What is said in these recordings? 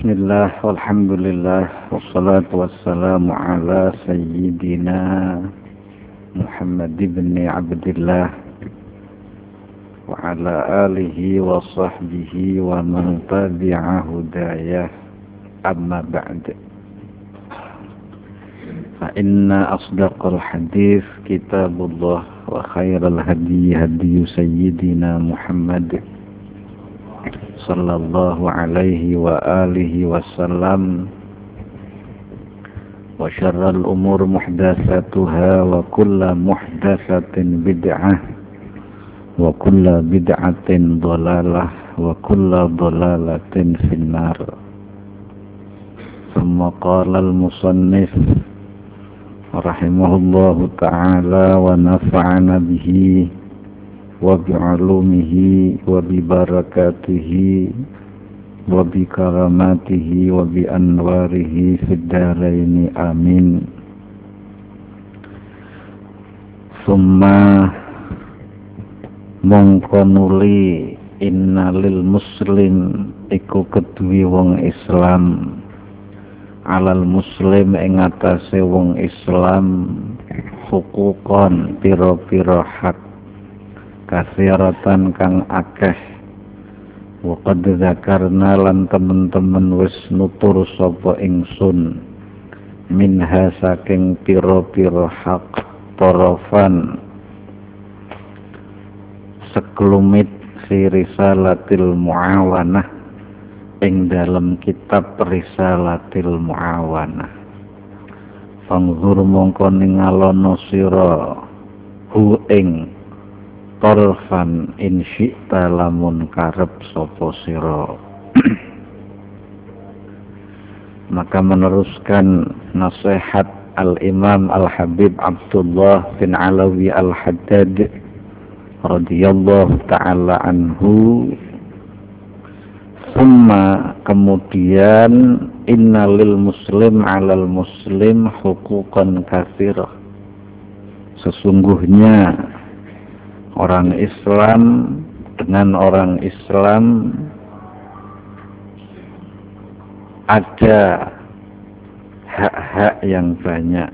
بسم الله والحمد لله والصلاة والسلام على سيدنا محمد بن عبد الله وعلى آله وصحبه ومن تبع هداياه أما بعد فإن أصدق الحديث كتاب الله وخير الهدي هدي سيدنا محمد. صلى الله عليه وآله وسلم. وشر الأمور محدثاتها وكل محدثة بدعة وكل بدعة ضلالة وكل ضلالة في النار. ثم قال المصنف رحمه الله تعالى ونفعنا به وبعلومه وببركاته وبكراماته وبأنواره في الدارين آمين ثم mongkonuli innalil muslim iku kedui wong islam alal muslim ing atase wong islam hukukon piro-piro hak kasiratan kang akeh. Waqad zakarna lan temen-temen wis nutur sapa ingsun. Minha saking piro-piro hak torofan sekelumit fi risalatil muawanah. Ing dalam kitab risalatil muawanah. Fangzur mongko ningalono sira hu ing torfan in syi'ta lamun karep sopo siro. Maka meneruskan nasihat al-imam al-habib Abdullah bin Alawi al-Haddad radhiyallahu ta'ala anhu. Summa kemudian innalil muslim alal muslim hukukan kathirah. Sesungguhnya orang Islam dengan orang Islam ada hak-hak yang banyak.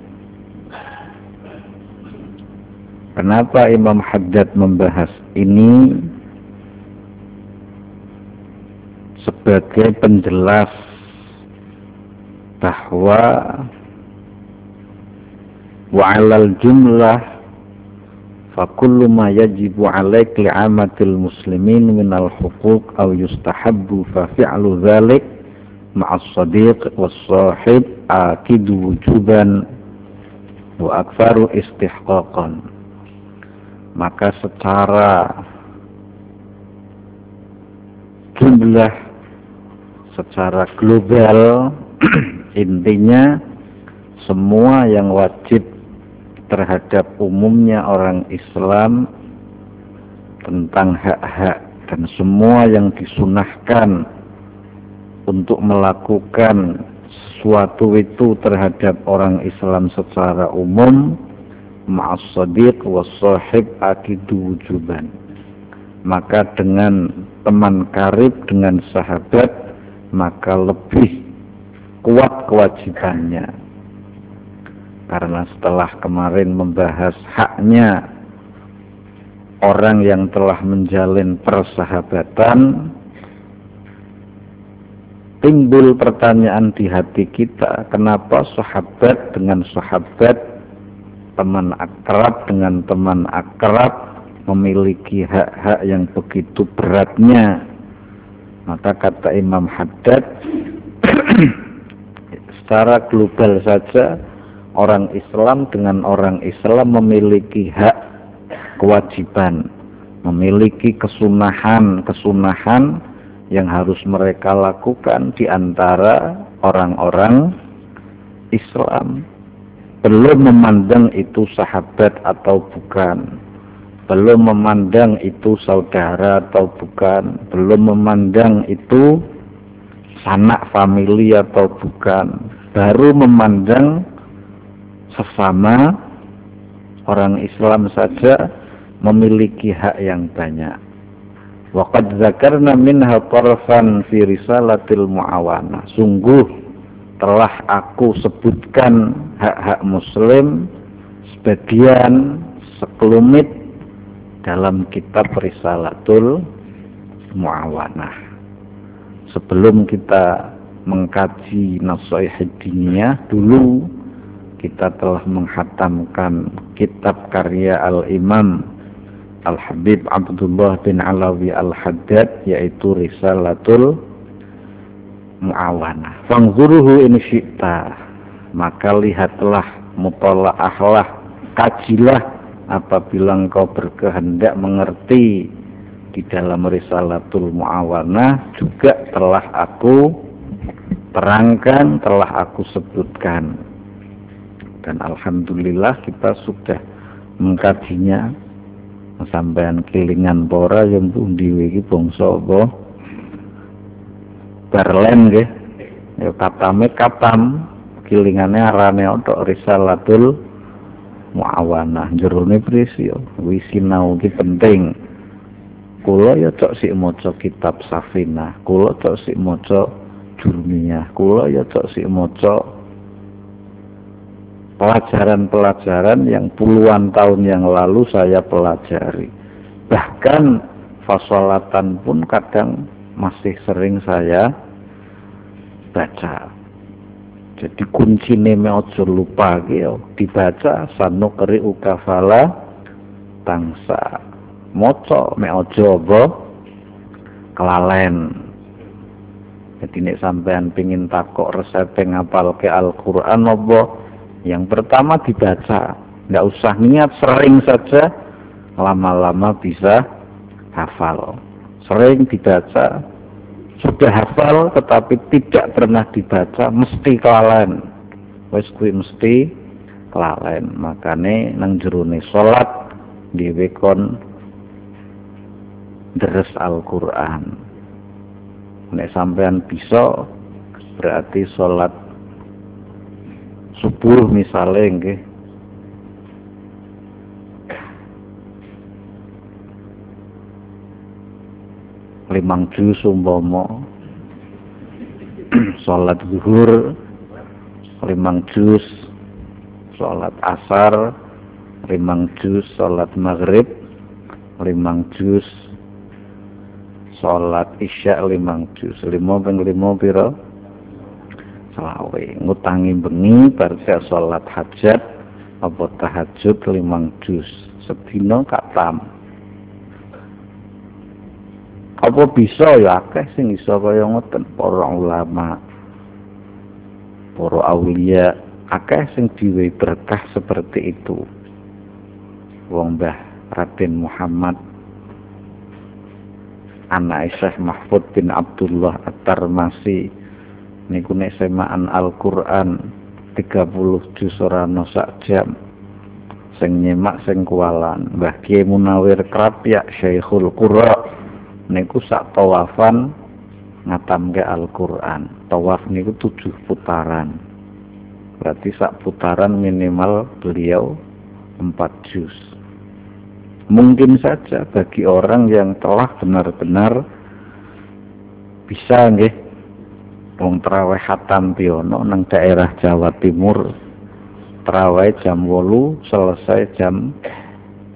Kenapa Imam Haddad membahas ini sebagai penjelas bahwa wa'alal jumlah فكل ما يجب عليك لعامة المسلمين من الحقوق أو يستحب ففعل ذلك مع الصديق والصاحب آكد وجوبا وأكثر استحقاقا maka secara jumlah secara global intinya semua yang wajib terhadap umumnya orang Islam tentang hak-hak dan semua yang disunahkan untuk melakukan sesuatu itu terhadap orang Islam secara umum ma'as sadiq was sahib akidu wujuban. Maka dengan teman karib dengan sahabat maka lebih kuat kewajibannya karena setelah kemarin membahas haknya orang yang telah menjalin persahabatan timbul pertanyaan di hati kita kenapa sahabat dengan sahabat teman akrab dengan teman akrab memiliki hak-hak yang begitu beratnya? Maka kata Imam Haddad secara global saja orang Islam dengan orang Islam memiliki hak kewajiban, memiliki kesunahan-kesunahan yang harus mereka lakukan di antara orang-orang Islam. Belum memandang itu sahabat atau bukan. Belum memandang itu saudara atau bukan. Belum memandang itu sanak famili atau bukan. Baru memandang sesama orang Islam saja memiliki hak yang banyak. Waqad zakarna minha tarfan fi risalatil muawana. Sungguh telah aku sebutkan hak-hak muslim sebagian sekelumit dalam kitab Risalatul Muawanah. Sebelum kita mengkaji nasihat diniyah dulu kita telah menghatamkan kitab karya Al-Imam Al-Habib Abdullah bin Alawi Al-Haddad yaitu Risalatul Mu'awana. Fangzuruhu in syi'ta. Maka lihatlah, mutola'ahlah, kajilah apabila engkau berkehendak mengerti di dalam Risalatul Mu'awana juga telah aku terangkan, telah aku sebutkan. Dan Alhamdulillah kita sudah mengkajinya. Sampean kelingan pora yang pundi iki bangsa apa? Berlin nggih. Ya katame katam kilingane arane untuk risalatul muawanah. Jerone prisi ya. Wis sinau ki penting. Kula ya cok sik maca kitab Safinah. Kula cok sik maca Jurmiyah. Kula ya cok sik maca pelajaran-pelajaran yang puluhan tahun yang lalu saya pelajari. Bahkan fasolatan pun kadang masih sering saya baca. Jadi kunci neme ojo lupa gitu. Dibaca sanu keri ukafala tangsa. Moco me ojo bo kelalen. Jadi nek sampean pingin takok resep ngapal ke Al-Qur'an obo yang pertama dibaca, nggak usah niat, sering saja, lama-lama bisa hafal. Sering dibaca, sudah hafal tetapi tidak pernah dibaca, mesti kelalen. Wes kuwi mesti kelalen. Makane nang jerone salat diwekon deres Al-Qur'an. Nek sampean bisa berarti salat subuh misalnya nggih. Limang juz umpama. Salat zuhur limang juz salat asar limang juz salat maghrib limang juz salat isya limang juz. Lima ping lima pira selawe ngutangi bengi bar salat hajat apa tahajud limang juz sedina katam apa bisa ya akeh sing iso kaya ngoten? Para ulama para aulia akeh sing diwe berkah seperti itu. Wong Mbah Raden Muhammad anak Syekh Mahfud bin Abdullah At-Tarmasi niku nek semaan Al-Qur'an 30 juz ora sak jam. Sing nyemak sing kualan Mbah Kiai Munawir Krapyak Syekhul Qura. Niku sak tawafan ngatamke Al-Qur'an. Tawaf niku tujuh putaran. Berarti sak putaran minimal beliau empat juz. Mungkin saja bagi orang yang telah benar-benar bisa nggih wong traweh hatam piono nang daerah Jawa Timur. Traweh jam wolu selesai jam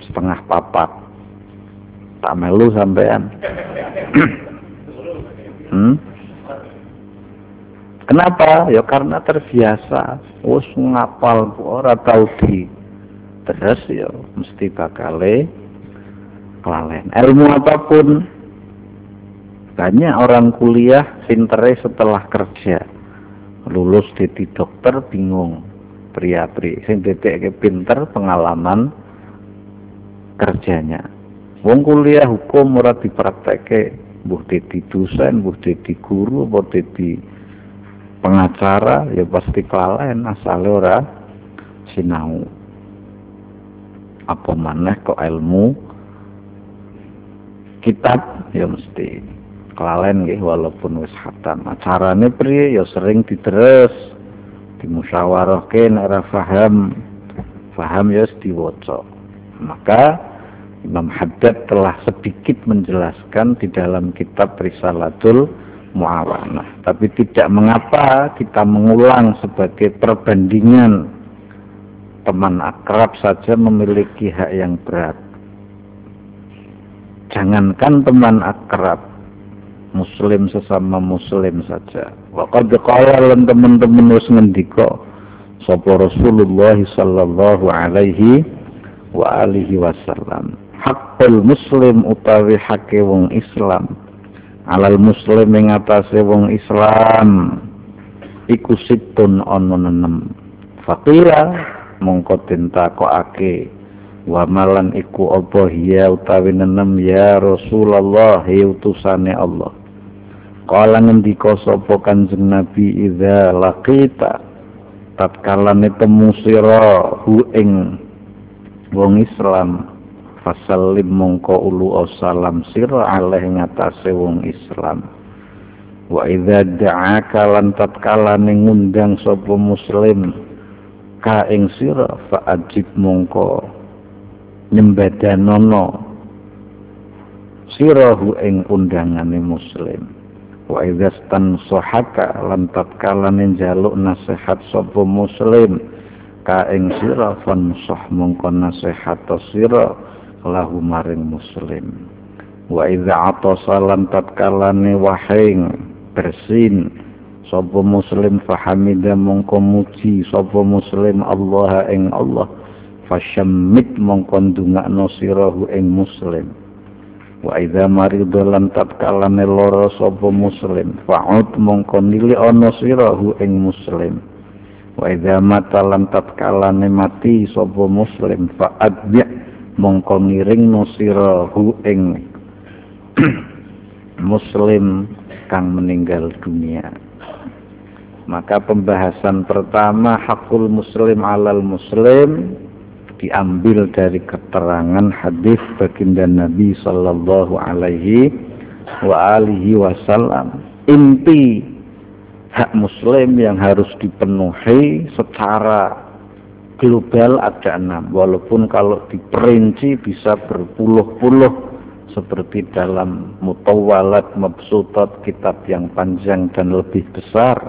setengah papat. Tak melu sampean. Hmm? kenapa? Ya karena terbiasa. Wis ngapal ora tau di terus ya mesti bakale kelalen. Ilmu apa pun banyak orang kuliah pintere setelah kerja. Lulus jadi dokter bingung. Pria-pria sing pinter pengalaman kerjanya. Wong kuliah hukum ora dipraktekke mbuh dadi dosen mbuh dadi guru apa dadi pengacara ya pasti kelalen asal ora sinau. Apa maneh kok ilmu kitab? Ya mesti kelalen nggih walaupun wis khatam. Acarane priye ya sering diteres dimusyawarahke nek ora paham paham ya diwaca. Maka Imam Haddad telah sedikit menjelaskan di dalam kitab Risalatul Muawanah. Tapi tidak mengapa kita mengulang sebagai perbandingan teman akrab saja memiliki hak yang berat. Jangankan teman akrab, muslim sesama muslim saja. Waqad qala teman-teman wis ngendika sapa Rasulullah sallallahu alaihi wa alihi wasallam. Hakul muslim utawi hake wong Islam alal muslim ing atase wong Islam iku situn ana nenem. Faqila mongko den takokake wa malan iku apa ya utawi nenem ya Rasulullah ya utusane Allah. Kala ngendika sapa Kanjeng Nabi idza laqita tatkala temu sira hu ing wong Islam fasallim mongko ulu salam sira aleh ngatasé wong Islam. Wa idza da'aka lan tatkala ngundang sapa muslim ka ing sira fa ajib mongko nyembadanono sirahu ing undangane muslim wa idzastan sohaka lan tatkala njaluk nasihat sapa muslim ka ing sira soh mongko nasihat sira lahu maring muslim. Wa idza atasa lan tatkala wahing bersin sapa muslim fahamida mongko muji sapa muslim Allah ing Allah fasyammit mongko ndungakno sirahu ing muslim wa idza maridha lan tatkala lara sapa muslim fa'ud mongko nili ana sirahu ing muslim. Wa idza mata lan tatkala mati sapa muslim fa'adbi mongko ngiring sirahu ing muslim kang meninggal dunia. Maka pembahasan pertama hakul muslim alal muslim diambil dari keterangan hadis baginda Nabi Sallallahu Alaihi wa alihi wasallam. Inti hak muslim yang harus dipenuhi secara global ada enam. Walaupun kalau diperinci bisa berpuluh-puluh seperti dalam mutawalat mabsutat kitab yang panjang dan lebih besar.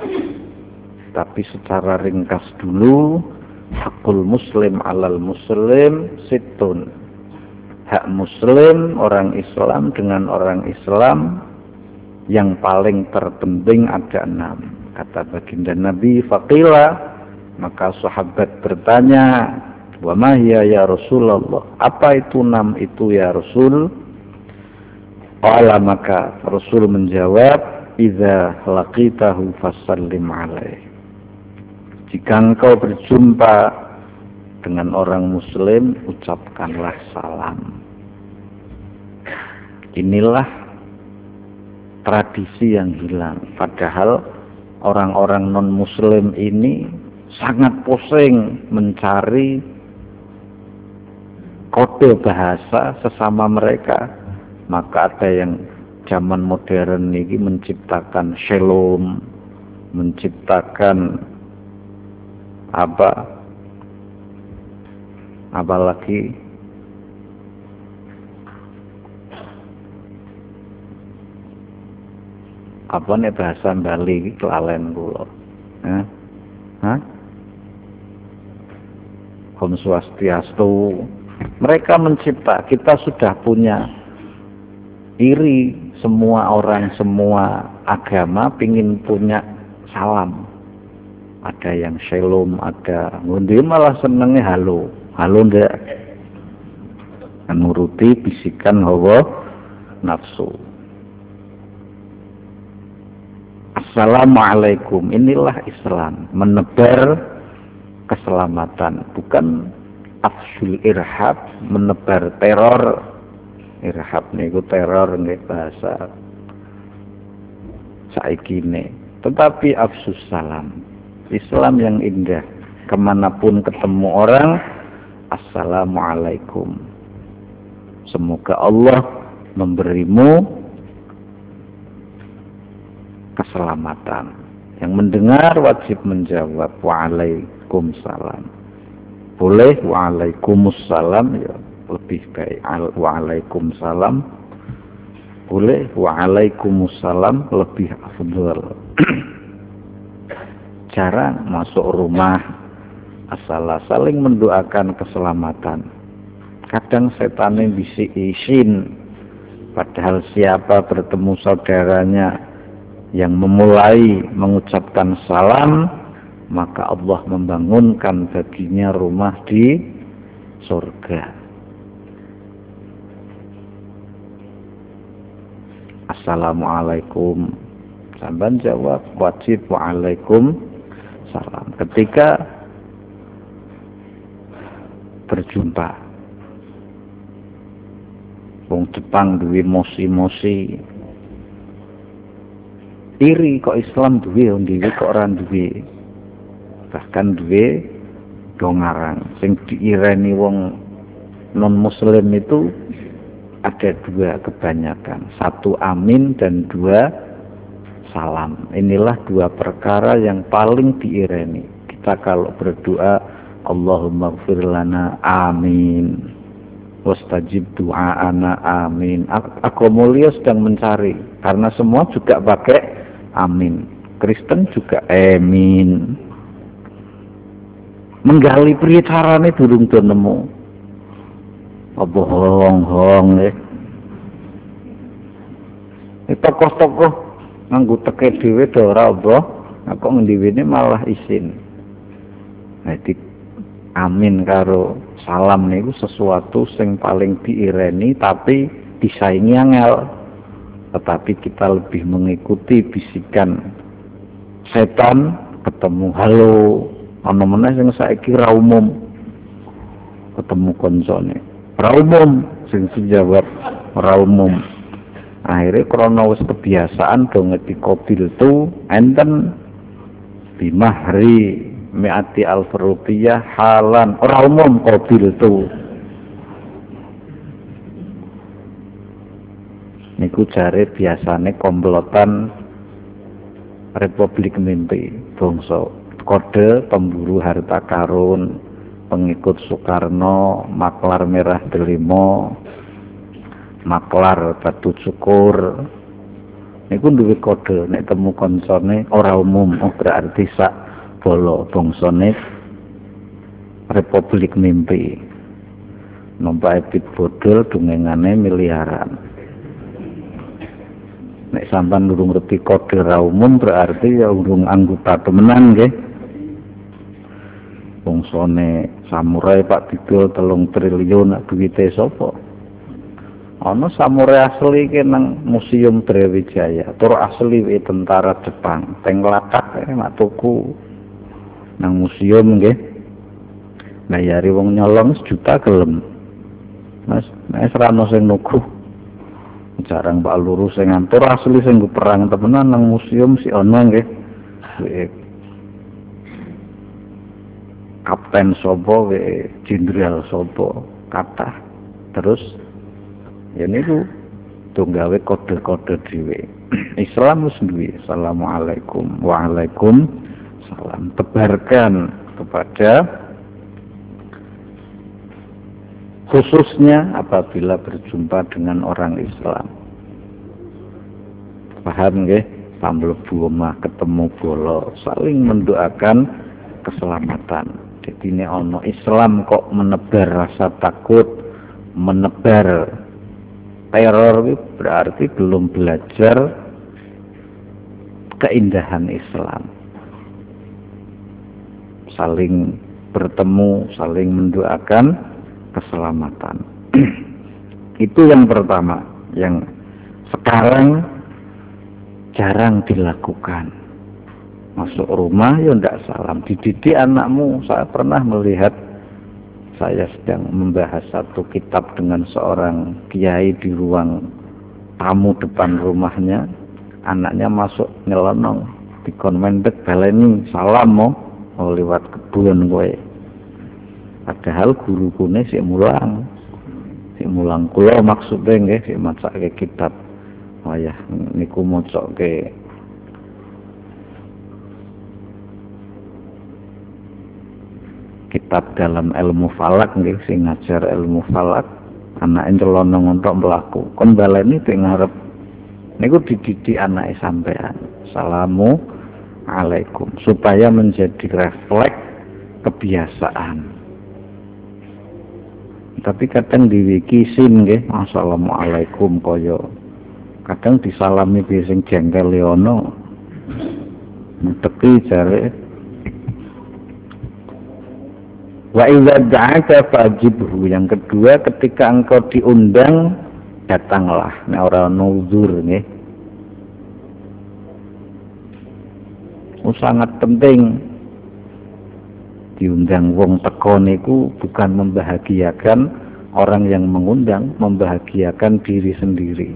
Tapi secara ringkas dulu hakul muslim alal muslim situn. Hak muslim orang Islam dengan orang Islam yang paling terpenting ada enam. Kata baginda Nabi Faqila maka sahabat bertanya wa mahya ya Rasulullah? Apa itu enam itu ya Rasul? Qala maka Rasul menjawab idza laqitahu fasallim alaihi jika engkau berjumpa dengan orang muslim, ucapkanlah salam. Inilah tradisi yang hilang. Padahal orang-orang non-muslim ini sangat pusing mencari kode bahasa sesama mereka. Maka ada yang zaman modern ini menciptakan shalom, menciptakan apa? Apalagi apa nih bahasa Bali kelalen kula eh? Hah? Om Swastiastu. Mereka mencipta kita sudah punya iri semua orang semua agama pingin punya salam ada yang shalom ada ngundi malah senengnya halo halo ndak? Nuruti bisikan hawa nafsu. Assalamualaikum. Inilah Islam. Menebar keselamatan. Bukan afsul irhab menebar teror. Irhab niku teror nggih bahasa saiki tetapi afsus salam Islam yang indah. Ke mana pun ketemu orang, Assalamualaikum. Semoga Allah memberimu keselamatan. Yang mendengar wajib menjawab Waalaikumsalam. Boleh Waalaikumsalam ya. lebih baik waalaikumsalam boleh waalaikumsalam lebih afdal cara masuk rumah asal saling mendoakan keselamatan kadang setan bisa isin padahal siapa bertemu saudaranya yang memulai mengucapkan salam maka Allah membangunkan baginya rumah di surga. Assalamualaikum. Samban jawab wajib waalaikum salam. Ketika berjumpa wong Jepang duwe mosi-mosi iri kok Islam duwe dhewe kok ora duwe. Bahkan duwe dongarang sing diireni wong non muslim itu ada dua kebanyakan. Satu amin dan dua salam. Inilah dua perkara yang paling diireni. Kita kalau berdoa Allahumma gfir lana amin. Wastajib ana amin. Aku mulia sedang mencari karena semua juga pakai amin. Kristen juga amin. Menggali priye carane durung nemu. Apa hong-hong eh? Tokoh-tokoh nganggo teke dhewe do ora apa aku ngendiwene malah isin. Jadi amin karo salam niku sesuatu sing paling diireni tapi disaingi angel. Tetapi kita lebih mengikuti bisikan setan ketemu halo. Ana meneh sing saiki ra umum. Ketemu koncone ra umum sing jawab ra umum akhirnya krana wis kebiasaan do ngeti kobil tu enten bimahri mi'ati alf rupiah halan. Ora umum kobil tu. Niku jare biasane komplotan Republik Mimpi bangsa kode pemburu harta karun, pengikut Soekarno, maklar merah delimo, maklar batu cukur. Niku duwe kode nek temu koncone ora umum, oh berarti sak bolo bangsane Republik Mimpi. Numpak ebit bodol dungengane miliaran. Nek sampan durung ngerti kode ra umum berarti ya urung anggota temenan nggih bongsone samurai Pak Didol telung triliun duwite sapa ana samurai asli ki nang museum Brawijaya tur asli we tentara Jepang. Teng latak eh, mak tuku. Nang museum nggih. Bayari wong nyolong sejuta gelem. Mas, nek serano sing nuku jarang Pak Lurus sing ngantur asli sing perang temenan nang museum si ana nggih. Kapten sopo we jenderal sopo kata terus ya niku tunggawe kode-kode dhewe. Islam wis Assalamualaikum Waalaikum salam tebarkan kepada khususnya apabila berjumpa dengan orang Islam. Paham nggih? Pamlebu omah ketemu bolo saling mendoakan keselamatan. Jadi ini ono Islam kok menebar rasa takut, menebar teror berarti belum belajar keindahan Islam. Saling bertemu, saling mendoakan keselamatan. Itu yang pertama, yang sekarang jarang dilakukan masuk rumah ya ndak salam dididik anakmu saya pernah melihat saya sedang membahas satu kitab dengan seorang kiai di ruang tamu depan rumahnya. Anaknya masuk nyelonong di konmendek baleni salam mau mau lewat kebun gue padahal guru kune si mulang. Si mulang kulo maksudnya nggih si masak ke kitab. Oh ya niku mocok ke kitab dalam ilmu falak nggih sing ngajar ilmu falak anak celana ngontok melaku. Kon baleni ping ngarep niku dididik anake sampean. Salamu alaikum. Supaya menjadi refleks kebiasaan. Tapi kadang diwikisin nggih assalamualaikum kaya kadang disalami sing jengkel leono tepi jare wa idza da'aka fajibhu yang kedua ketika engkau diundang datanglah nek ora nuzur nggih oh, sangat penting diundang wong teko niku bukan membahagiakan orang yang mengundang, membahagiakan diri sendiri.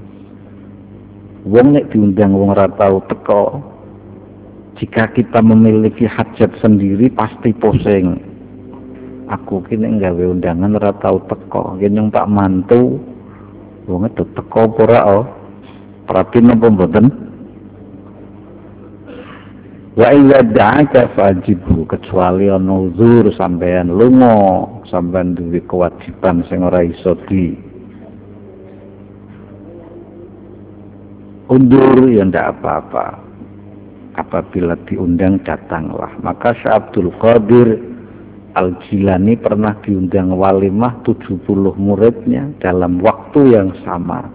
Wong nek diundang wong ora tau teko, jika kita memiliki hajat sendiri pasti pusing. Aku kini nggawe undangan ora tau teko, kene Pak mantu. Wong itu teko ora oh. Perhati napa mboten? wa illa da'aka fajibu kecuali ana uzur sampean lunga sampean duwe kewajiban sing ora iso di. Undur ya ndak apa-apa. Apabila diundang datanglah. Maka Syekh Abdul Qadir Al-Jilani pernah diundang walimah 70 muridnya dalam waktu yang sama.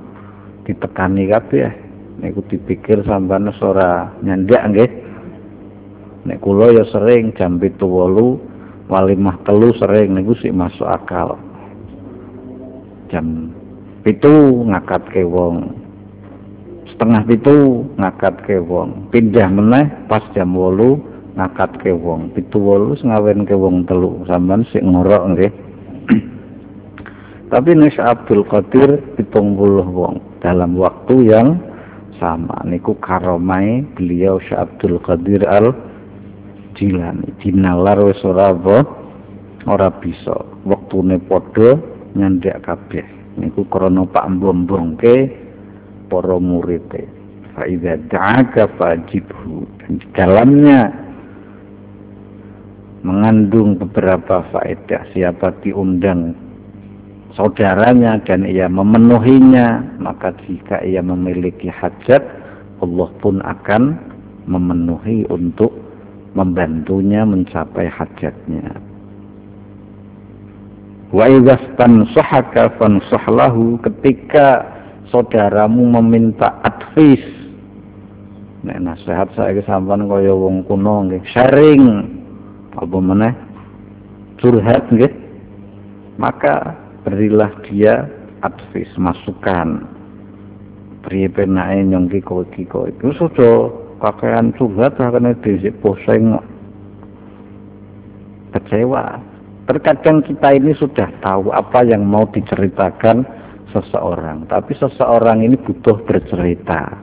Ditekani kabeh. Niku dipikir sampean ora nyandak nggih. Nek kula ya sering jam 7.8 walimah telu sering niku sik masuk akal. Jam pitu ngakat ke wong setengah pitu ngakat ke wong pindah meneh pas jam 8 nakatke wong. Pitu wolu ngawen wong telu sampean sik ngorok nggih. Tapi nes Abdul Qadir pitung puluh wong dalam waktu yang sama. Niku karomai beliau Syekh Abdul Qadir al Jilani dinalar wis ora ora bisa. Wektune padha nyandhak kabeh. Niku krana Pak Mbombongke para murid e fa iza da'aka fajibhu. Dalamnya mengandung beberapa faedah siapa diundang saudaranya dan ia memenuhinya maka jika ia memiliki hajat Allah pun akan memenuhi untuk membantunya mencapai hajatnya. Wa idzastan sahaka fansahlahu ketika saudaramu meminta advis nek nasihat saya sampean kaya wong kuno nggih sharing apa meneh? Curhat nggih. Maka berilah dia advis masukan. Priye penake nyongki kowe iki kowe iku pakaian curhat karena disik poseng kecewa. Terkadang kita ini sudah tahu apa yang mau diceritakan seseorang tapi seseorang ini butuh bercerita.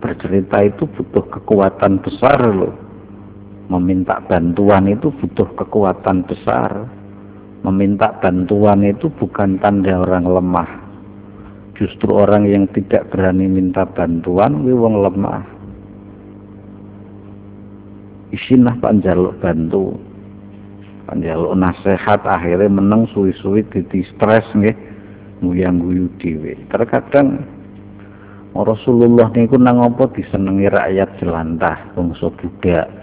Bercerita itu butuh kekuatan besar loh meminta bantuan itu butuh kekuatan besar. Meminta bantuan itu bukan tanda orang lemah. Justru orang yang tidak berani minta bantuan wong lemah. Isinah panjaluk bantu. Panjaluk nasihat akhirnya menang suwi-suwi di stres nggih. Nguyang guyu dhewe. Terkadang Rasulullah niku nang apa disenengi rakyat jelantah bangsa budak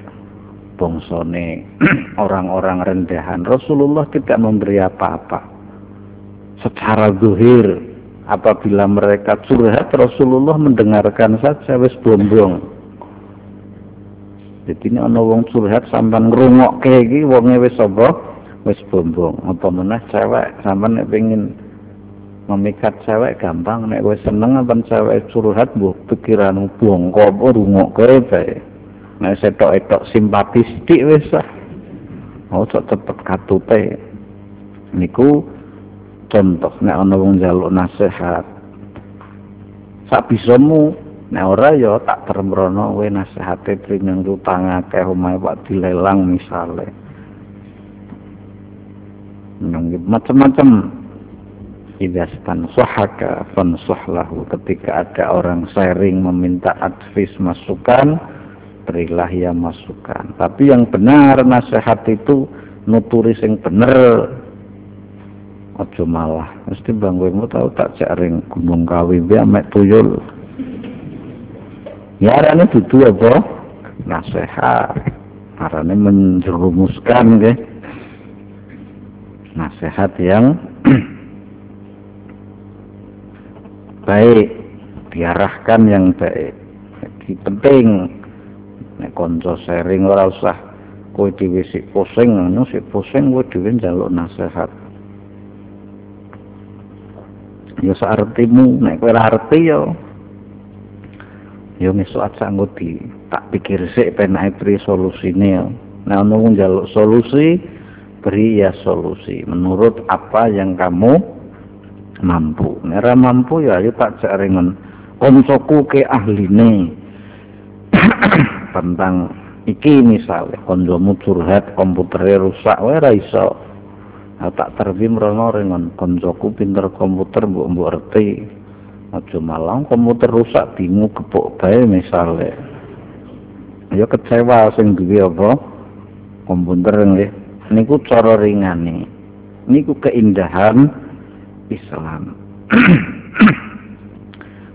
bangsane orang-orang rendahan Rasulullah tidak memberi apa-apa secara zuhir apabila mereka curhat Rasulullah mendengarkan saja wis bombong jadi ini ana wong curhat sampean ngrungokke iki wonge wis apa? Wis bombong. Apa meneh cewek sampean nek memikat cewek gampang nek wis seneng apa cewek curhat mbok pikiranmu bongko apa rungokke bae. Nek setok-etok simpati sithik wis ah. Ojo tetep katute. Niku contoh nek ana wong njaluk nasihat. Sak bisamu Nek ora ya tak teremrono kowe nasihate pringeng utang akeh omahe Pak dilelang misale. Macam-macam idastan sahaka fansahlahu ketika ada orang sharing meminta advis masukan berilah ya masukan. Tapi yang benar nasihat itu nuturi sing bener. Aja malah. Mesti bangkumu tahu tak jaring gunung kawi biar mek tuyul. Ya arane dudu apa? Nasihat. Arane menjerumuskan ke nasihat yang baik. Diarahkan yang baik. Jadi penting nek konco sharing ora usah. Kowe dhewe sik pusing ngono sik pusing kowe dhewe njaluk nasihat. Ya saartimu nek kowe ora arti ya ya mesuk aja di tak pikir sik penake pri solusine ya. Nek ono njaluk solusi beri ya solusi. Menurut apa yang kamu mampu. Nek mampu ya ayo tak jaringan koncoku ke ahline tentang iki misalnya konjomu curhat komputernya rusak wae ra iso. Tak terbim rono dengan koncoku pinter komputer mbok mbok erti aja malang komputer rusak bingung kepok bae misalnya ya kecewa sing duwe apa? Komputer nggih. Niku cara ringane. Niku keindahan Islam.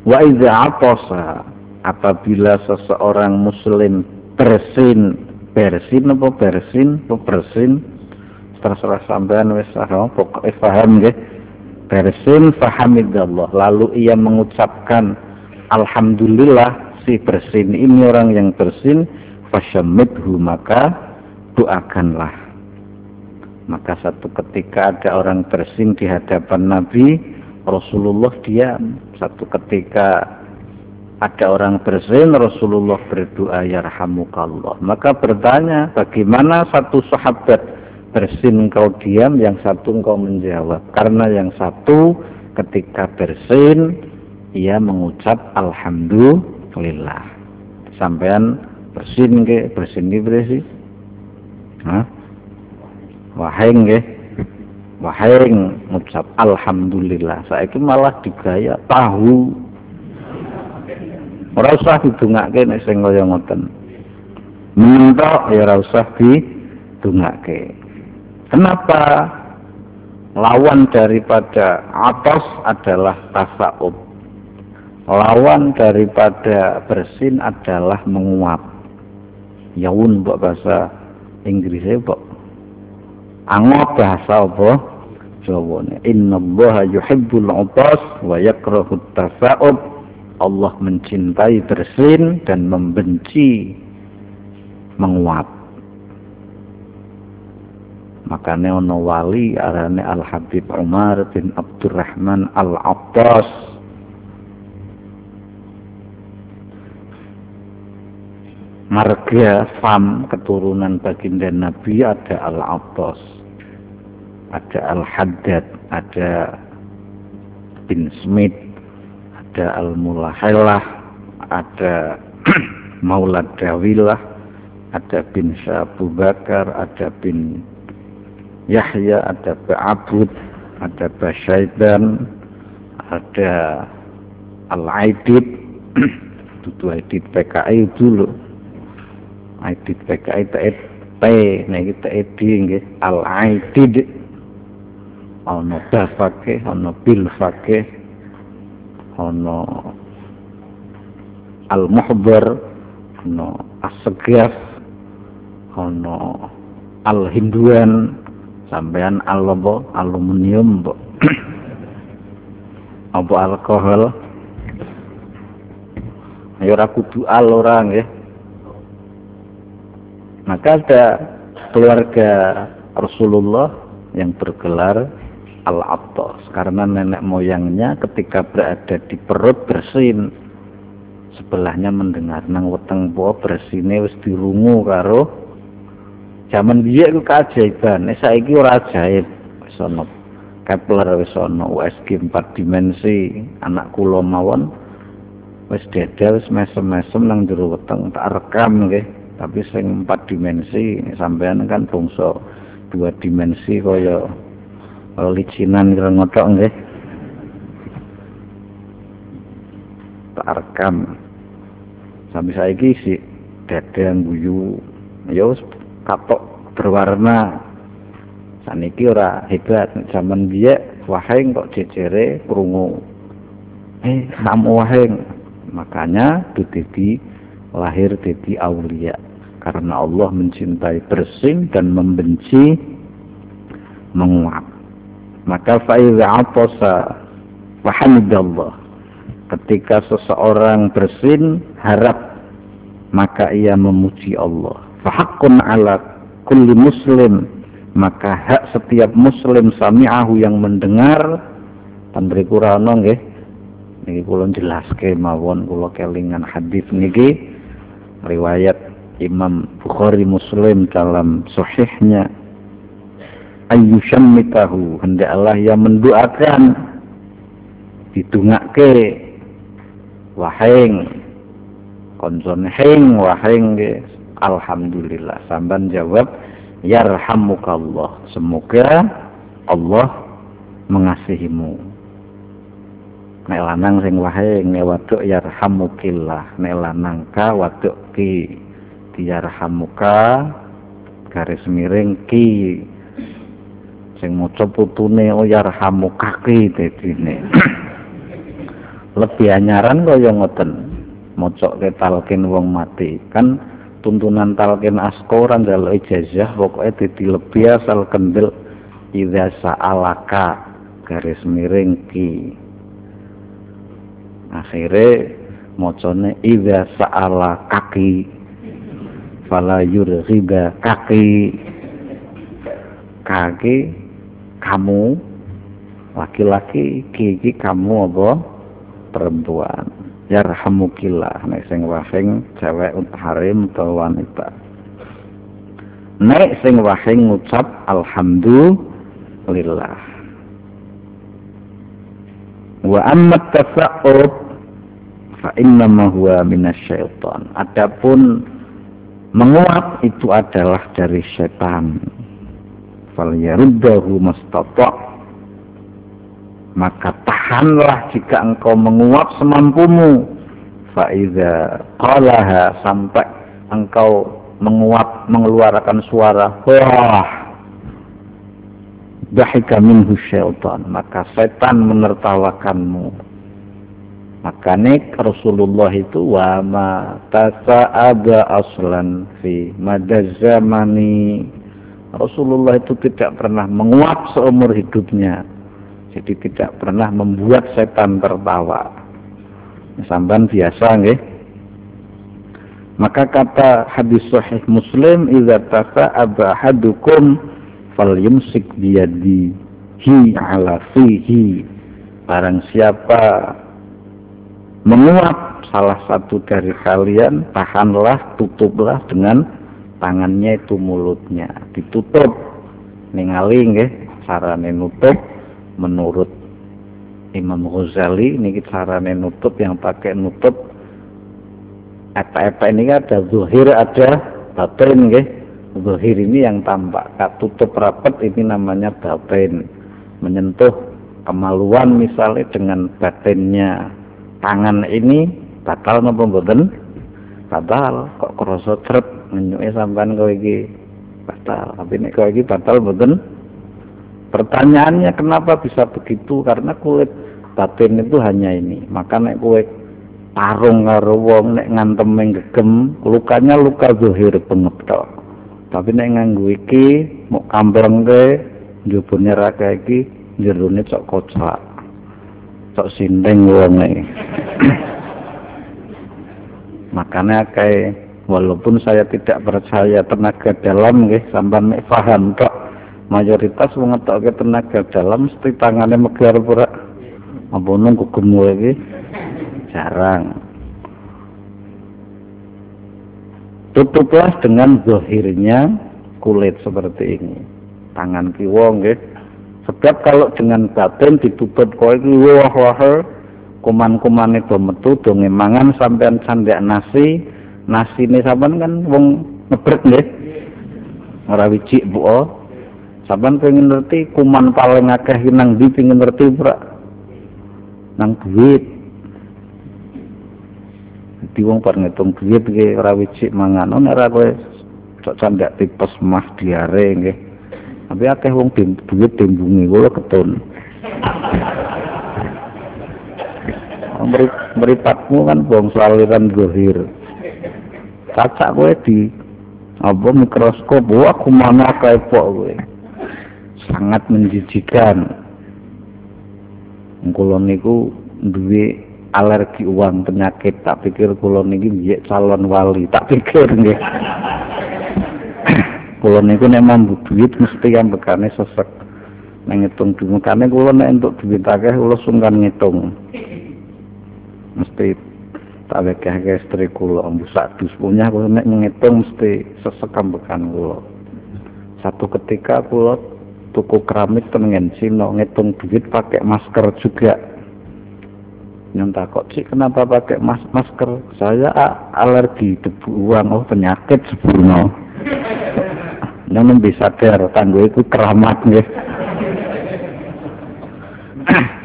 Wa idza atasa apabila seseorang muslim bersin bersin apa bersin? Apa bersin? Terserah sampean wis pokoke paham nggih. Bersin fahamidallah. Lalu ia mengucapkan alhamdulillah si bersin ini orang yang bersin fasyamidhu maka doakanlah. Maka satu ketika ada orang bersin di hadapan Nabi Rasulullah diam. Satu ketika ada orang bersin Rasulullah berdoa yarhamukallah maka bertanya bagaimana satu sahabat bersin engkau diam, yang satu engkau menjawab. Karena yang satu ketika bersin, ia mengucap Alhamdulillah. Sampean bersin ke, bersin ke berisi. Hah? Waheng ke, waheng mengucap Alhamdulillah. Saya itu malah digaya tahu. Ora usah didungake nek sing kaya ngoten. Mentok ya ora usah didungake. Kenapa? Lawan daripada atas adalah tasaub. Lawan daripada bersin adalah menguap. Yaun buat bahasa Inggrisnya buat angop bahasa apa? Jawane. Inna Allah yuhibbul atas wa yakrahu tasaub. Allah mencintai bersin dan membenci menguap. Makanya ono wali arane Al Habib Umar bin Abdurrahman Al Abbas marga fam keturunan baginda Nabi ada Al Abbas ada Al Haddad ada bin Smith ada Al Mulahilah ada Maulad Dawilah ada bin Syabu Bakar ada bin Yahya, ada Abud, ada Basyaidan, ada Al-Aidid, itu Aidid PKI dulu. Aidid PKI TET T, nah kita edi Al-Aidid. Ono Dafake, ono Bilfake, ono Al-Muhbar, ono Asegaf, ono Al-Hinduan, sampean alobo aluminium bo apa? Alkohol? Ayo ora kudu al orang ya maka ada keluarga Rasulullah yang bergelar Al-Attas karena nenek moyangnya ketika berada di perut bersin sebelahnya mendengar nang weteng po bersine wis dirungu karo Zaman biyen iku keajaiban, nek saiki ora ajaib. Wis ana Kepler wis ana USG 4 dimensi, anak kula mawon wis dedel wis mesem-mesem nang jero weteng tak rekam nggih. Tapi sing 4 dimensi sampean kan bangsa dua dimensi kaya licinan kira ngotok nggih. Tak rekam. Sampai saiki sih dedeng guyu. Ya katok berwarna saniki ora hebat zaman dia waheng kok jejere krungu eh kamu waheng makanya dadi lahir jadi aulia karena Allah mencintai bersih dan membenci menguap maka faiza atasa wahamidallah ketika seseorang bersin harap maka ia memuji Allah. Fahaqqun ala kulli muslim maka hak setiap muslim sami'ahu yang mendengar Pandri Kurano nggih niki kula jelaske mawon kula kelingan hadis niki. Riwayat Imam Bukhari Muslim dalam sahihnya ayyushammitahu. Hendaklah yang mendoakan. Didungake waheng. Konson heng waheng. Alhamdulillah. Samban jawab yarhamukallah. Semoga Allah mengasihimu. Nek lanang sing waheng nek waduk yarhamukillah. Nek lanang ka waduk ki. Diyarhamuka garis miring ki sing maca putune oh yarhamukaki dadine lebih anyaran kaya ngoten mocok ke talkin wong mati. Kan tuntunan talkin askoran dalam ijazah pokoknya dadi lebih asal kendel idza sa'alaka garis miring ki. Akhirnya mocone idza sa'ala kaki fala yurghiba kaki kaki kamu laki-laki kiki kamu apa? Perempuan. Yarhamukillah nek sing wahing cewek harim atau wanita. Nek sing wahing ngucap alhamdulillah. Wa amma tasa'ub fa innama huwa minasyaitan. Adapun menguap itu adalah dari setan fal yaruddahu mastata' maka tahanlah jika engkau menguap semampumu. Faiza qalaha sampai engkau menguap mengeluarkan suara wah dahika minhu syaitan. Maka setan menertawakanmu. Maka nek Rasulullah itu wa ma tasa'aba aslan fi madazamani Rasulullah itu tidak pernah menguap seumur hidupnya. Jadi tidak pernah membuat setan tertawa. Samban biasa nggih. Maka kata hadis sahih muslim idza tasa'aba ahadukum falyumsik biyadihi ala fihi. Barang siapa menguap salah satu dari kalian tahanlah tutuplah dengan tangannya itu mulutnya ditutup. Ningali nggih carane nutup. Menurut Imam Ghazali ini carane nutup yang pakai nutup. Apa-apa ini ada zuhir ada batin nggih. Zuhir ini yang tampak tutup rapat ini namanya batin. Menyentuh kemaluan misalnya dengan batinnya. Tangan ini batal napa mboten batal kok krasa trep ngenyuke sampean kowe iki batal tapi nek kowe iki batal mboten Pertanyaannya kenapa bisa begitu? Karena kulit batin itu hanya ini. Maka nek kue tarung karo wong nek ngantem gegem, lukanya luka zuhir banget tok. Tapi nek nganggo iki mau kampleng ke njupune ra iki jerone cok kocak. Cok sindeng wonge. Makanya kayak walaupun saya tidak percaya tenaga dalam nggih sampean mek paham tok mayoritas mengetahui tenaga dalam mesti tangannya megar pura apa lagi jarang. Tutuplah dengan zohirnya kulit seperti ini. Tangan kiwa nggih. Sebab kalau dengan batin ditutup kowe wah wah kuman-kumane do metu do ngemangan sampean candak nasi nasi ini sampean kan wong ngebrek nggih ora wiji bu Sampeyan pengen ngerti kuman paling akeh nang ndi pengen ngerti ora? Nang duit. Di wong par ngitung duit ge ora wicik mangan. Nek ora kowe cok candak tipes mah diare nggih. Tapi akeh wong duit dembungi kula ketun. Meripatmu kan bangsa aliran gohir cacak kowe di apa mikroskop? Wah kumana kepok kowe? Sangat menjijikan. Kula niku duwe alergi uang penyakit. Tak pikir kula niki biye calon wali. Tak pikir nggih. Kula niku nek mambu duit mesti yang bekane sesek. Nang ngitung duit kane kula nek entuk duit akeh kula sungkan ngitung mesti tak wekeh istri kula ambu sak dus punya kula nek ngitung mesti sesek ambekan kula. Satu ketika kula tuku keramik tengen Cina ngitung duit pakai masker juga. Yang takut sih kenapa pakai mas masker? Saya alergi debu uang oh penyakit sebelumnya yang bisa ter tangguh itu keramat tak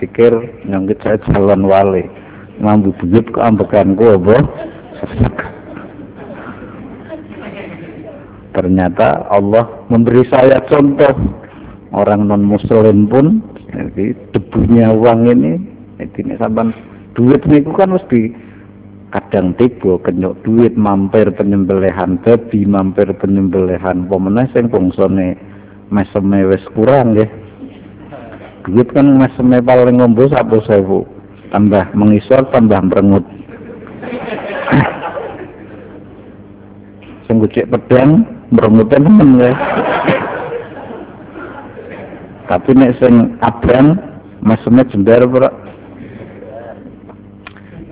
pikir yang saya calon wali. Mampu duit ke ambekan gua boh ternyata Allah memberi saya contoh. Orang non muslim pun jadi debunya uang ini ini sampai duit itu kan mesti kadang tiba kenyok duit mampir penyembelihan babi mampir penyembelihan pemenang sing bangsane meseme wis kurang ya duit kan meseme paling ngombo satu tambah mengisor tambah merengut sing pedang bermutan temen ya. Tapi nek sing abang masune jembar ora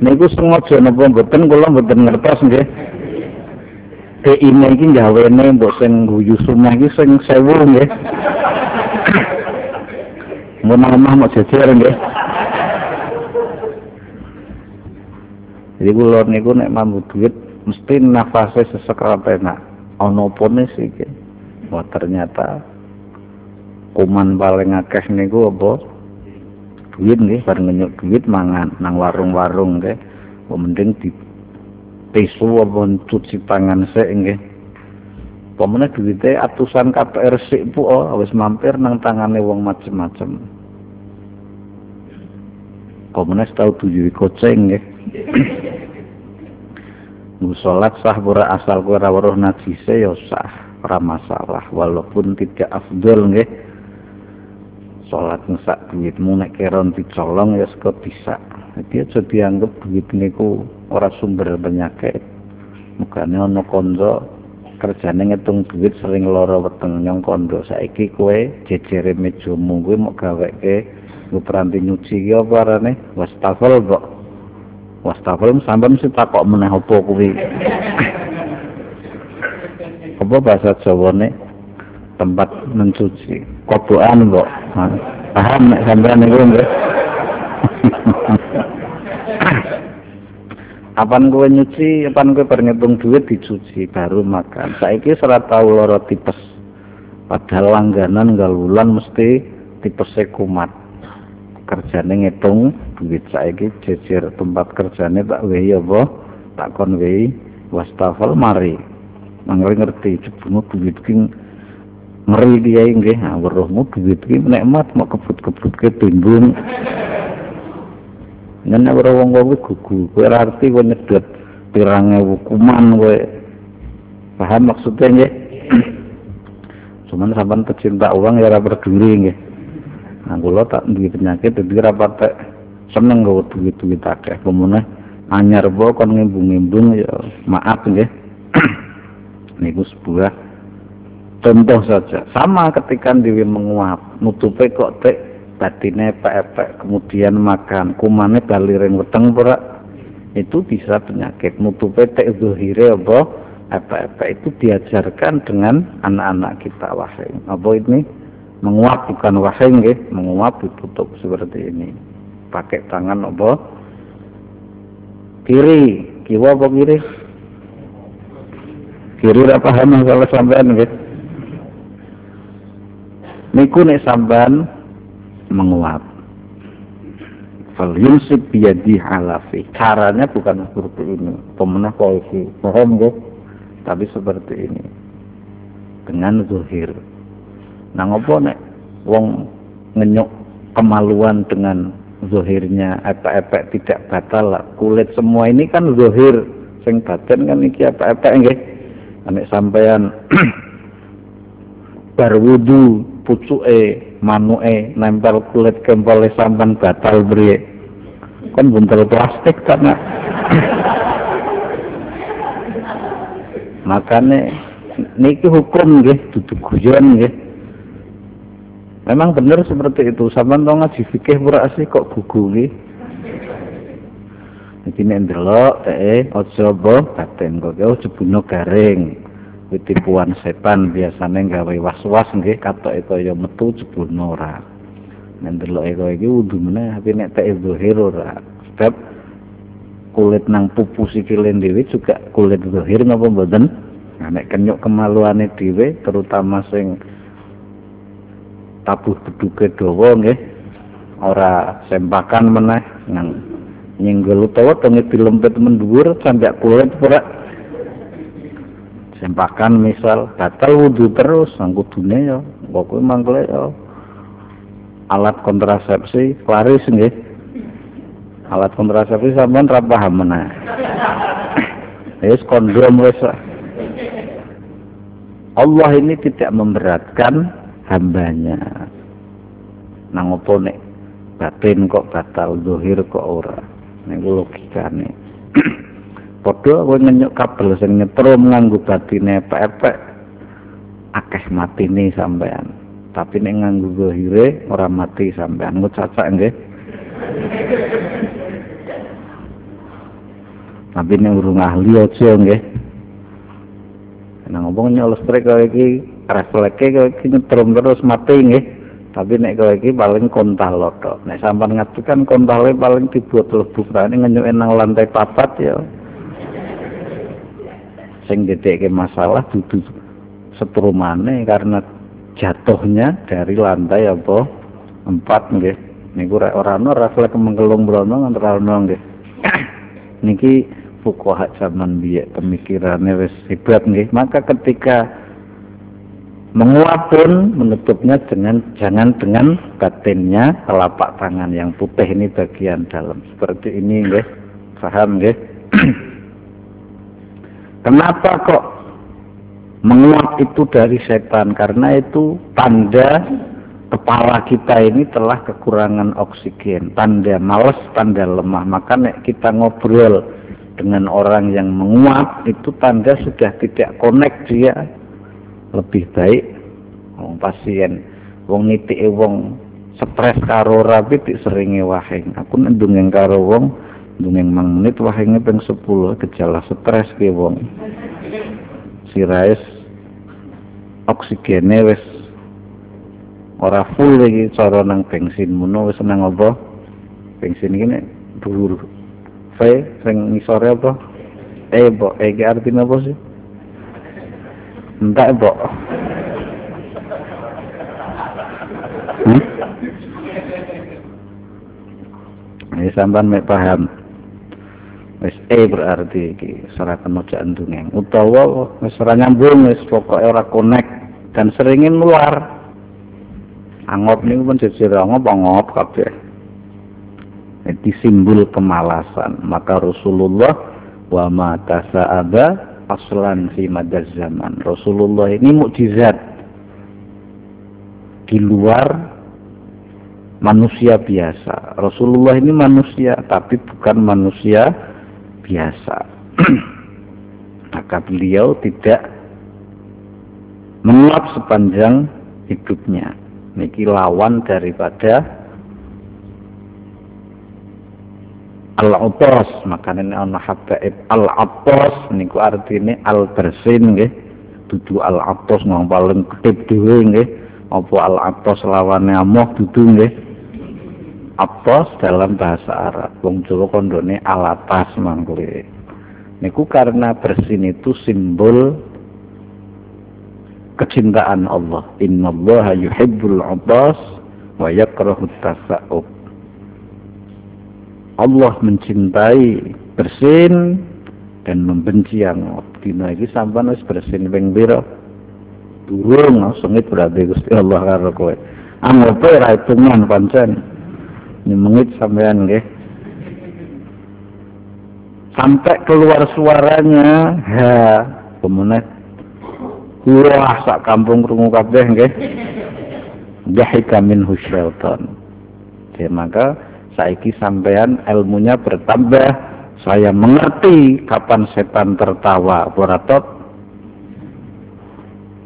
niku sengaja napa mboten kula mboten ngertos nggih. Ini iki gawene mbok sing guyu sumah iki sing sewu nggih mun omah mau jejer nggih. Jadi kula niku nek mampu duit mesti nafasnya sesek enak ana opone sih wah ternyata kuman paling akeh niku apa? Duit nggih bar ngenyuk duit mangan nang warung-warung nggih. Mending di tisu apa cuci tangan sik nggih. Pemene duwite atusan KPR sik bu? Oh, wis mampir nang tangane wong macem-macem pemene tau tujuh koceng nggih Musolat sah pura asal kowe ora weruh najise ya sah, ora masalah walaupun tidak afdol nggih. Salat ngesak duitmu nek keron dicolong ya sego bisa. Jadi aja dianggap duit niku ora sumber penyakit. Mukane ana kanca kerjane ngitung duit sering lara weteng nyong kondo saiki kowe jejere mejamu kowe mau gaweke nggo peranti nyuci ki apa arane? Wastafel kok. Wastafel sampai mesti takok meneh apa kuwi? Apa bahasa Jawane tempat mencuci. Kobokan kok. Paham nek sampean niku nggih? Apan kowe nyuci, apan kowe perngitung duit dicuci baru makan. Saiki serat tau lara tipes. Padahal langganan galulan mesti tipese kumat. Kerjane ngitung duit saiki jejer tempat kerjane tak wehi apa tak kon wehi wastafel mari. Mangkel ngerti jebunu duit ki ngeri dia nggih. Nah weruhmu duit ki nikmat mau kebut-kebut ke timbung. Yen nek ora wong wong gugu kowe ora arti kowe nyedot pirang ewu kuman kowe. Paham maksudnya nggih? Cuman sampean pecinta uang ya ora peduli nggih nah kula tak duwe penyakit dadi ora patek seneng gawe duit-duit akeh. Pemune anyar bae kon ngimbung-ngimbung ya maaf nggih. Niku sebuah contoh saja. Sama ketika dewi menguap nutupe kok tek batine epek kemudian makan kumane baliring weteng ora itu bisa penyakit. Nutupe tek zuhire apa epek-epek itu diajarkan dengan anak-anak kita wahai. Apa ini menguap bukan wahai nggih menguap ditutup seperti ini. Pakai tangan apa? Kiri. Kiwa apa kiri? Kiri ora paham kalau sampean nggih. Niku nek sampean menguap. Fal yumsik biyadi halafi caranya bukan seperti ini. Pemenah polisi. Paham tapi seperti ini. Dengan zuhir nah ngopo nek wong ngenyuk kemaluan dengan zohirnya epek-epek tidak batal kulit semua ini kan zohir. Sing batin kan iki epek-epek nggih. Nek sampean bar wudu pucuke manuke nempel kulit kempole sampan batal beri kan buntel plastik karena makanya niki hukum nggih. Duduk guyon nggih memang benar seperti itu. Sampean to ngaji fikih pura sih kok gugu iki? Nek ndelok eh aja batin kok. Oh jebuno garing. Tipuan setan biasanya gawe was-was nggih katok kaya metu jebulno ora. Nek deloke kaya iki wudu meneh tapi nek tak zahir ora. Sebab kulit nang pupu sikile dhewe juga kulit zahir napa mboten? Nah, nek kenyuk kemaluane dhewe terutama sing tabuh beduke dawa nggih. Ora sempakan meneh nang nyenggol utawa tenge dilempet mendhuwur sampai kulit ora sempakan misal batal wudhu terus nang kudune ya pokoknya mangkle ya. Alat kontrasepsi laris nggih. Alat kontrasepsi sampean ra paham meneh. Wis kondom wis. Allah ini tidak memberatkan hambanya. Nang opo nek batin kok batal dohir kok ora? Nek logikane. Padha kowe ngenyuk kabel sing nyetrum nganggo batine epek-epek akeh matine sampean. Tapi nek nganggo zahire ora mati sampean. Ngut cacak nggih. Tapi nek urung ahli aja nggih. Nang ngomong nyol listrik kaya iki refleke iki nyetrum terus mati nggih. Tapi nek kaya iki paling kontal lotok. Nek sampean ngatu kan kontale paling dibuat lebu kan ngenyuk nang lantai papat ya. Sing dedekke masalah dudu setrumane karena jatuhnya dari lantai apa? Empat nggih. Niku ora ana refleks menggelung brono antara ana nggih. Niki fuqaha zaman biye pemikirannya wis hebat nggih. Maka ketika menguap pun menutupnya dengan jangan dengan batinnya telapak tangan yang putih ini bagian dalam seperti ini nggih paham nggih Kenapa kok menguap itu dari setan? Karena itu tanda kepala kita ini telah kekurangan oksigen. Tanda males, tanda lemah. Maka nek kita ngobrol dengan orang yang menguap, itu tanda sudah tidak connect dia. Lebih baik wong pasien wong nitik wong stres karo rapi seringe wahing. Aku nendung karo wong Dungeng mang menit wahenge ping 10 gejala stres ki wong. Sirais oksigene wis ora full iki cara nang bensin mono wis nang apa? Bensin iki nek dhuwur. V sing ngisore apa? E, Mbok, e apa sih? Entak, Mbok. Hmm? Ini sampan mek paham. Wis e berarti iki ora kena jandungeng utawa wis ora nyambung wis pokoke ora connect dan seringin luar angop niku pun jejer angop angop kabeh. Itu simbol kemalasan. Maka Rasulullah wa ma tasa'aba aslan fi madaz zaman Rasulullah ini mukjizat di luar manusia biasa Rasulullah ini manusia tapi bukan manusia biasa. Maka beliau tidak menguap sepanjang hidupnya. Niki lawan daripada al-atas makanya ana habaib al-atas niku artine al-bersin nggih dudu al-atas ngomong paling ketip dhewe nggih apa al-atas lawane amoh dudu nggih Atos dalam bahasa Arab. Wong Jawa kondone alatas mangkle. Niku karena bersin itu simbol kecintaan Allah. Innallaha yuhibbul atas wa yakrahu tasa'ub. Allah mencintai bersin dan membenci yang dina iki sampean wis bersin ping pira? Durung sengit berarti Gusti Allah karo kowe. Anggope ra hitungan pancen. Nyemengit sampean nggih. Sampai keluar suaranya, ha, kemudian wah sak kampung krungu kabeh nggih. Dahika minhu syaitan. Ya, maka saiki sampean ilmunya bertambah, saya mengerti kapan setan tertawa. Boratot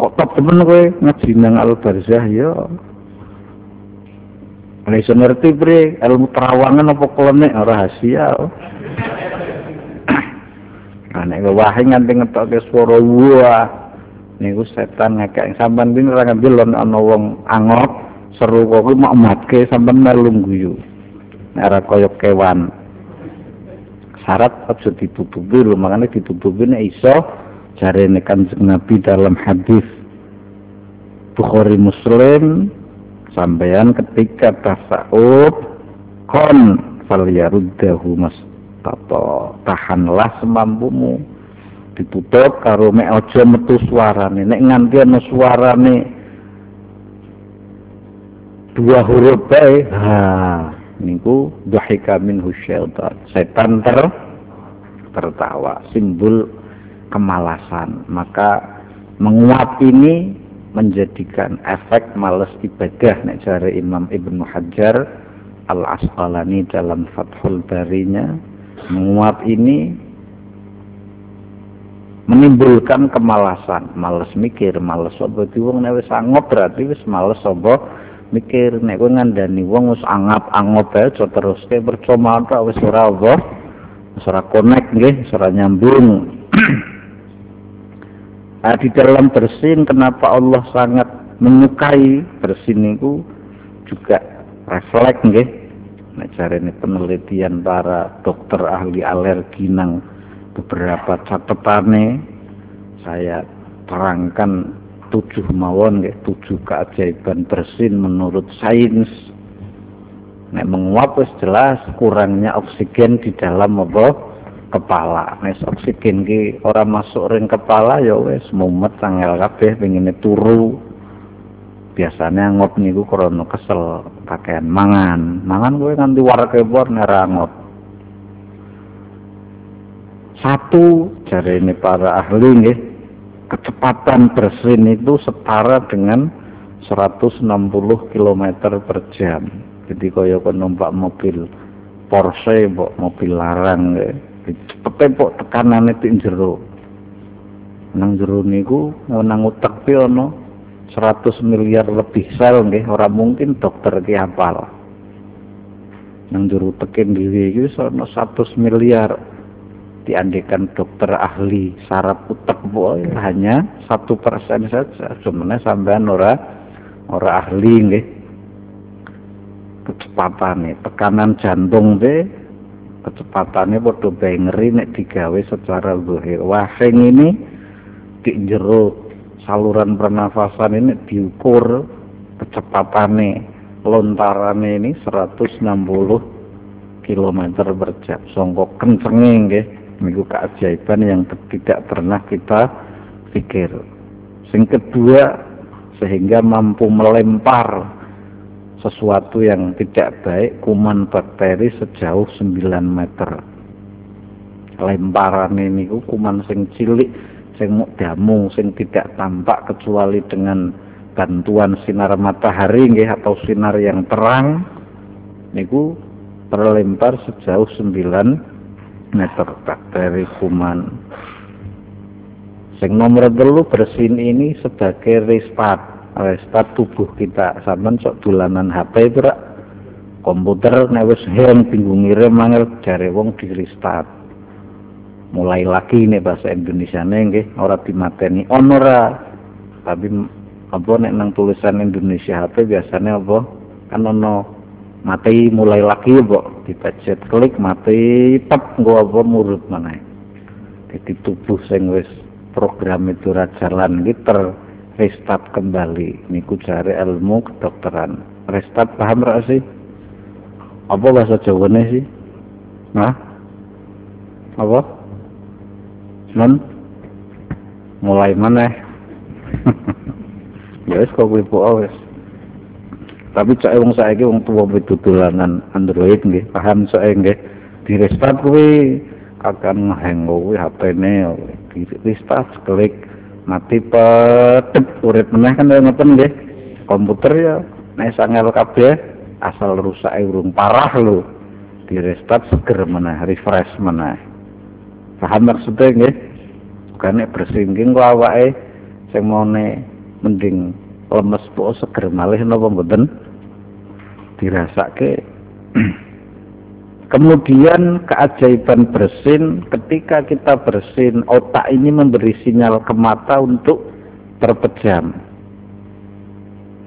kok top temen kowe ngaji nang al barzah ya Nek iso ngerti bre, ilmu terawangan apa klenik rahasia. Nah, nek wae nganti ngetokke swara wah. Niku setan ngekek sampean pin ora ngambil ana wong angop seru kok mak matke sampean melu guyu. Ora kaya kewan. Syarat aja ditutupi lho, makane ditutupi nek iso jarene Kanjeng Nabi dalam hadis Bukhari Muslim sampeyan ketika tasawuf kon falyaruddahu mas tato tahanlah semampumu ditutup karo mek aja metu suarane nek nganti ana suarane dua huruf bae ha niku dhahika minhu syaitan. Setan ter tertawa simbol kemalasan. Maka menguap ini menjadikan efek males ibadah. Nek jare Imam Ibnu Hajar Al Asqalani dalam Fathul Barinya menguap ini menimbulkan kemalasan. Males mikir males apa wong nek wis berarti wis males apa mikir nek kowe ngandani wong wis angap angop ae terus ke percuma ta wis ora apa wis ora connect nggih ora nyambung Nah, di dalam bersin kenapa Allah sangat menyukai bersin itu juga refleks nggih. Nah, ini penelitian para dokter ahli alergi nang beberapa catatane saya terangkan tujuh mawon nggih, tujuh keajaiban bersin menurut sains. Nek menguap jelas kurangnya oksigen di dalam apa? Kepala. Nes oksigen ki ora masuk ring kepala ya wis mumet tanggal kabeh pengine turu. Biasanya ngop niku krana kesel pakaian mangan. Mangan kowe nganti warga bor nera ngop satu jari ini para ahli nggih kecepatan bersin itu setara dengan 160 km per jam. Jadi kaya numpak mobil Porsche mbok mobil larang nggih cepete tekanan itu jero. Nang jero niku nang utek ana 100 miliar lebih sel nggih ora mungkin dokter ki hafal. Nang jero tekin dhewe iki ana 100 miliar diandekan dokter ahli saraf utek boy. Hanya satu persen saja. Sebenarnya sampean ora ora ahli nih tekanan jantung deh kecepatannya bae ngeri nek digawe secara zahir. Wahing ini di jero saluran pernafasan ini diukur kecepatannya lontarannya ini 160 km per jam. Songkok kencengnya nggih niku keajaiban yang tidak pernah kita pikir. Sing kedua sehingga mampu melempar sesuatu yang tidak baik kuman bakteri sejauh 9 meter lemparan ini kuman sing cilik sing damu sing tidak tampak kecuali dengan bantuan sinar matahari nggih atau sinar yang terang niku terlempar sejauh 9 meter bakteri kuman. Sing nomor telu bersin ini sebagai respat. Restart tubuh kita. Sampean sok dolanan HP itu komputer nek wis hang bingung ngirim mangel jare wong di restart mulai lagi nih bahasa Indonesia nggih ora dimateni. Ono ora tapi apa nek nang tulisan Indonesia HP biasanya apa? Kan ono mati mulai lagi kok dipencet klik mati tep nggo apa murut mana jadi tubuh sing wis program itu jalan gitu restart kembali. Niku cari ilmu kedokteran. Restart paham gak sih? Apa bahasa Jawa sih? Nah apa? Non mulai mana ya wis kok kuwi wis tapi cek wong saiki wong tuwa dolanan Android nggih paham soe nggih. Di restart kuwi akan hang kuwi HP-ne di restart klik mati pedep urip meneh kan ngoten nggih. Komputer ya nek sangel kabeh asal rusak urung parah lho. Di restart seger meneh refresh meneh. Paham maksudnya nggih? Bukan nek bersingking kok awake sing mending lemes po seger malih napa mboten? Dirasake kemudian keajaiban bersin ketika kita bersin otak ini memberi sinyal ke mata untuk terpejam.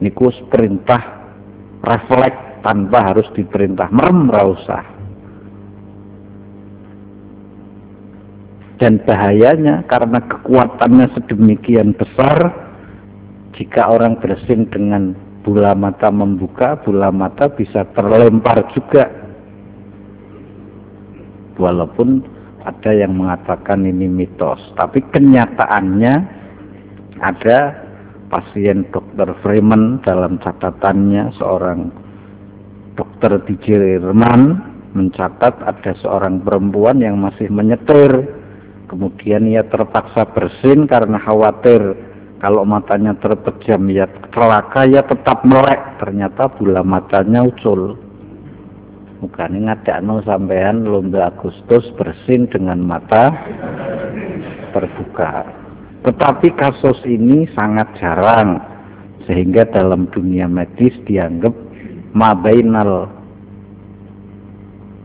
Niku perintah refleks tanpa harus diperintah. Merem rausah dan bahayanya karena kekuatannya sedemikian besar jika orang bersin dengan bola mata membuka, bola mata bisa terlempar juga. Walaupun ada yang mengatakan ini mitos, tapi kenyataannya ada pasien dokter Freeman dalam catatannya seorang dokter di Jerman mencatat ada seorang perempuan yang masih menyetir kemudian ia terpaksa bersin karena khawatir kalau matanya terpejam ya celaka ya tetap melek ternyata bola matanya ucul. Bukan ngadakno sampean lomba Agustus bersin dengan mata terbuka. Tetapi kasus ini sangat jarang sehingga dalam dunia medis dianggap mabainal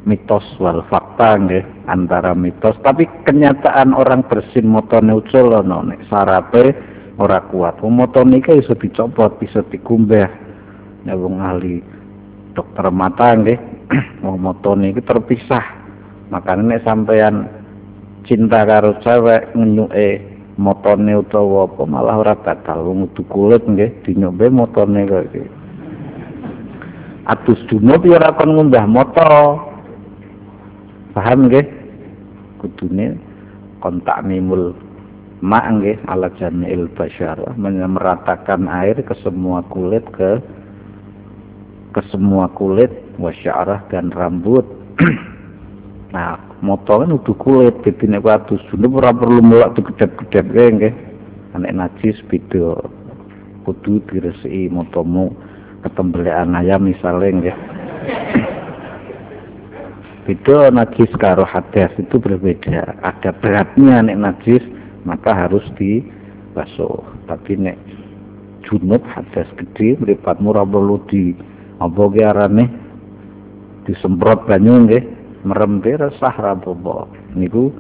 mitos wal fakta nggih antara mitos. Tapi kenyataan orang bersin motone ucul ono nek sarape ora kuat. Wong motonika iso dicopot, bisa dikumbah. Ya wong ahli dokter mata nggih, wong motone iki terpisah. Makanya nek sampean cinta karo cewek ngenyuke motone utawa apa malah ora batal wong kudu kulit nggih dinyobe motone kok iki. Atus dunut ya ora kon ngumbah moto. Paham nggih? Kudune kontak nimul ma nggih ala jami'il basyarah meratakan air ke semua kulit ke ke semua kulit wasyarah dan rambut. Nah motor kan udah kulit jadi nek waktu sudah ora perlu mulak tuh gedap-gedap kae nggih. Anek najis beda. Kudu diresiki motomu ketembelean ayam misalnya nggih. Beda najis karo hadas itu berbeda. Ada beratnya nek najis maka harus dibasuh. Tapi nek junub hadas gede mripatmu ora perlu di apa ki arane? Disemprot banyu nggih merem resah ra apa niku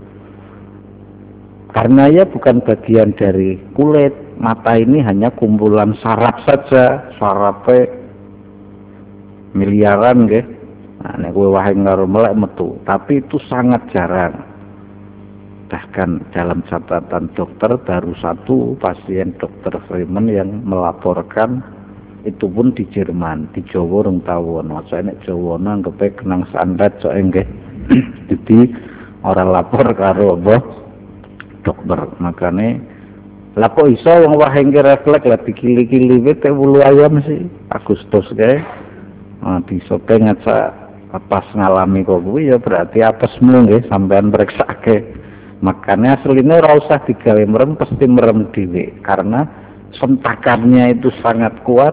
karena ya bukan bagian dari kulit mata ini hanya kumpulan saraf saja. Sarafnya miliaran nggih. Nah nek kowe karo melek metu. Tapi itu sangat jarang bahkan dalam catatan dokter baru satu pasien dokter Freeman yang melaporkan itu pun di Jerman di Jawa rong tawon maksudnya Jawa nanggepe kenang sandat so enggak jadi orang lapor karo apa? Dokter. Makanya lah kok iso wong wae refleks? Lah dikili-kili wite bulu ayam sih. Agustus kae. Nah, disope ngaca pas ngalami kok kuwi ya berarti apesmu nggih sampean ke makanya aslinya ora usah digawe merem pasti merem dhewe. Karena sentakannya itu sangat kuat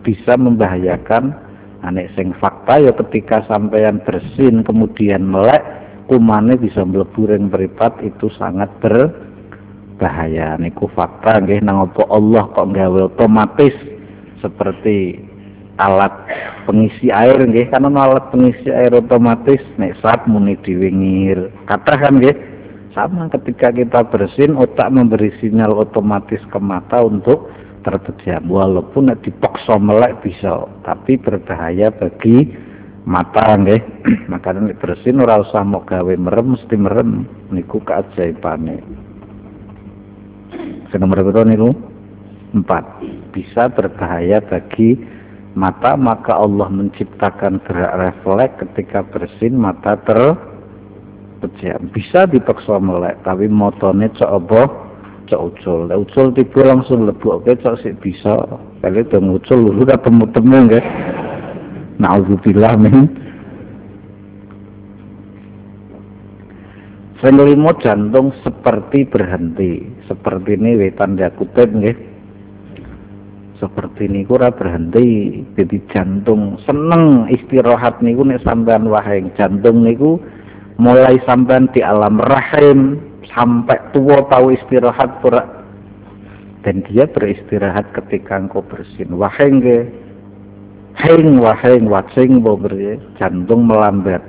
bisa membahayakan anek sing fakta. Ya ketika sampean bersin kemudian melek kumane bisa mlebu ring mripat itu sangat berbahaya. Niku fakta nggih nang apa Allah kok gawe otomatis seperti alat pengisi air nggih. Kan alat pengisi air otomatis nek saat muni diwingir kata kan nggih sama ketika kita bersin, otak memberi sinyal otomatis ke mata untuk terpejam. Walaupun dipaksa melek bisa, tapi berbahaya bagi mata nggih. Makanya bersin ora usah mau gawe merem mesti merem. Niku keajaibane. Sing nomor berapa niku? Empat. Bisa berbahaya bagi mata maka Allah menciptakan gerak refleks ketika bersin mata ter pejam bisa dipaksa melek tapi motone cok apa? Cok ucul. Ucul tiba langsung lebok oke cok sih bisa. Kali itu ucul lu udah temu temu nggak Na'udzubillah min Sing jantung seperti berhenti. Seperti ini wetan kutip nggih. Seperti ini ora berhenti. Jadi jantung seneng istirahat niku nek sampean wahing. Jantung niku mulai sampean di alam rahim sampai tua tahu istirahat pura dan dia beristirahat ketika engkau bersin. Wahing nggih heng wahing wacing jantung melambat.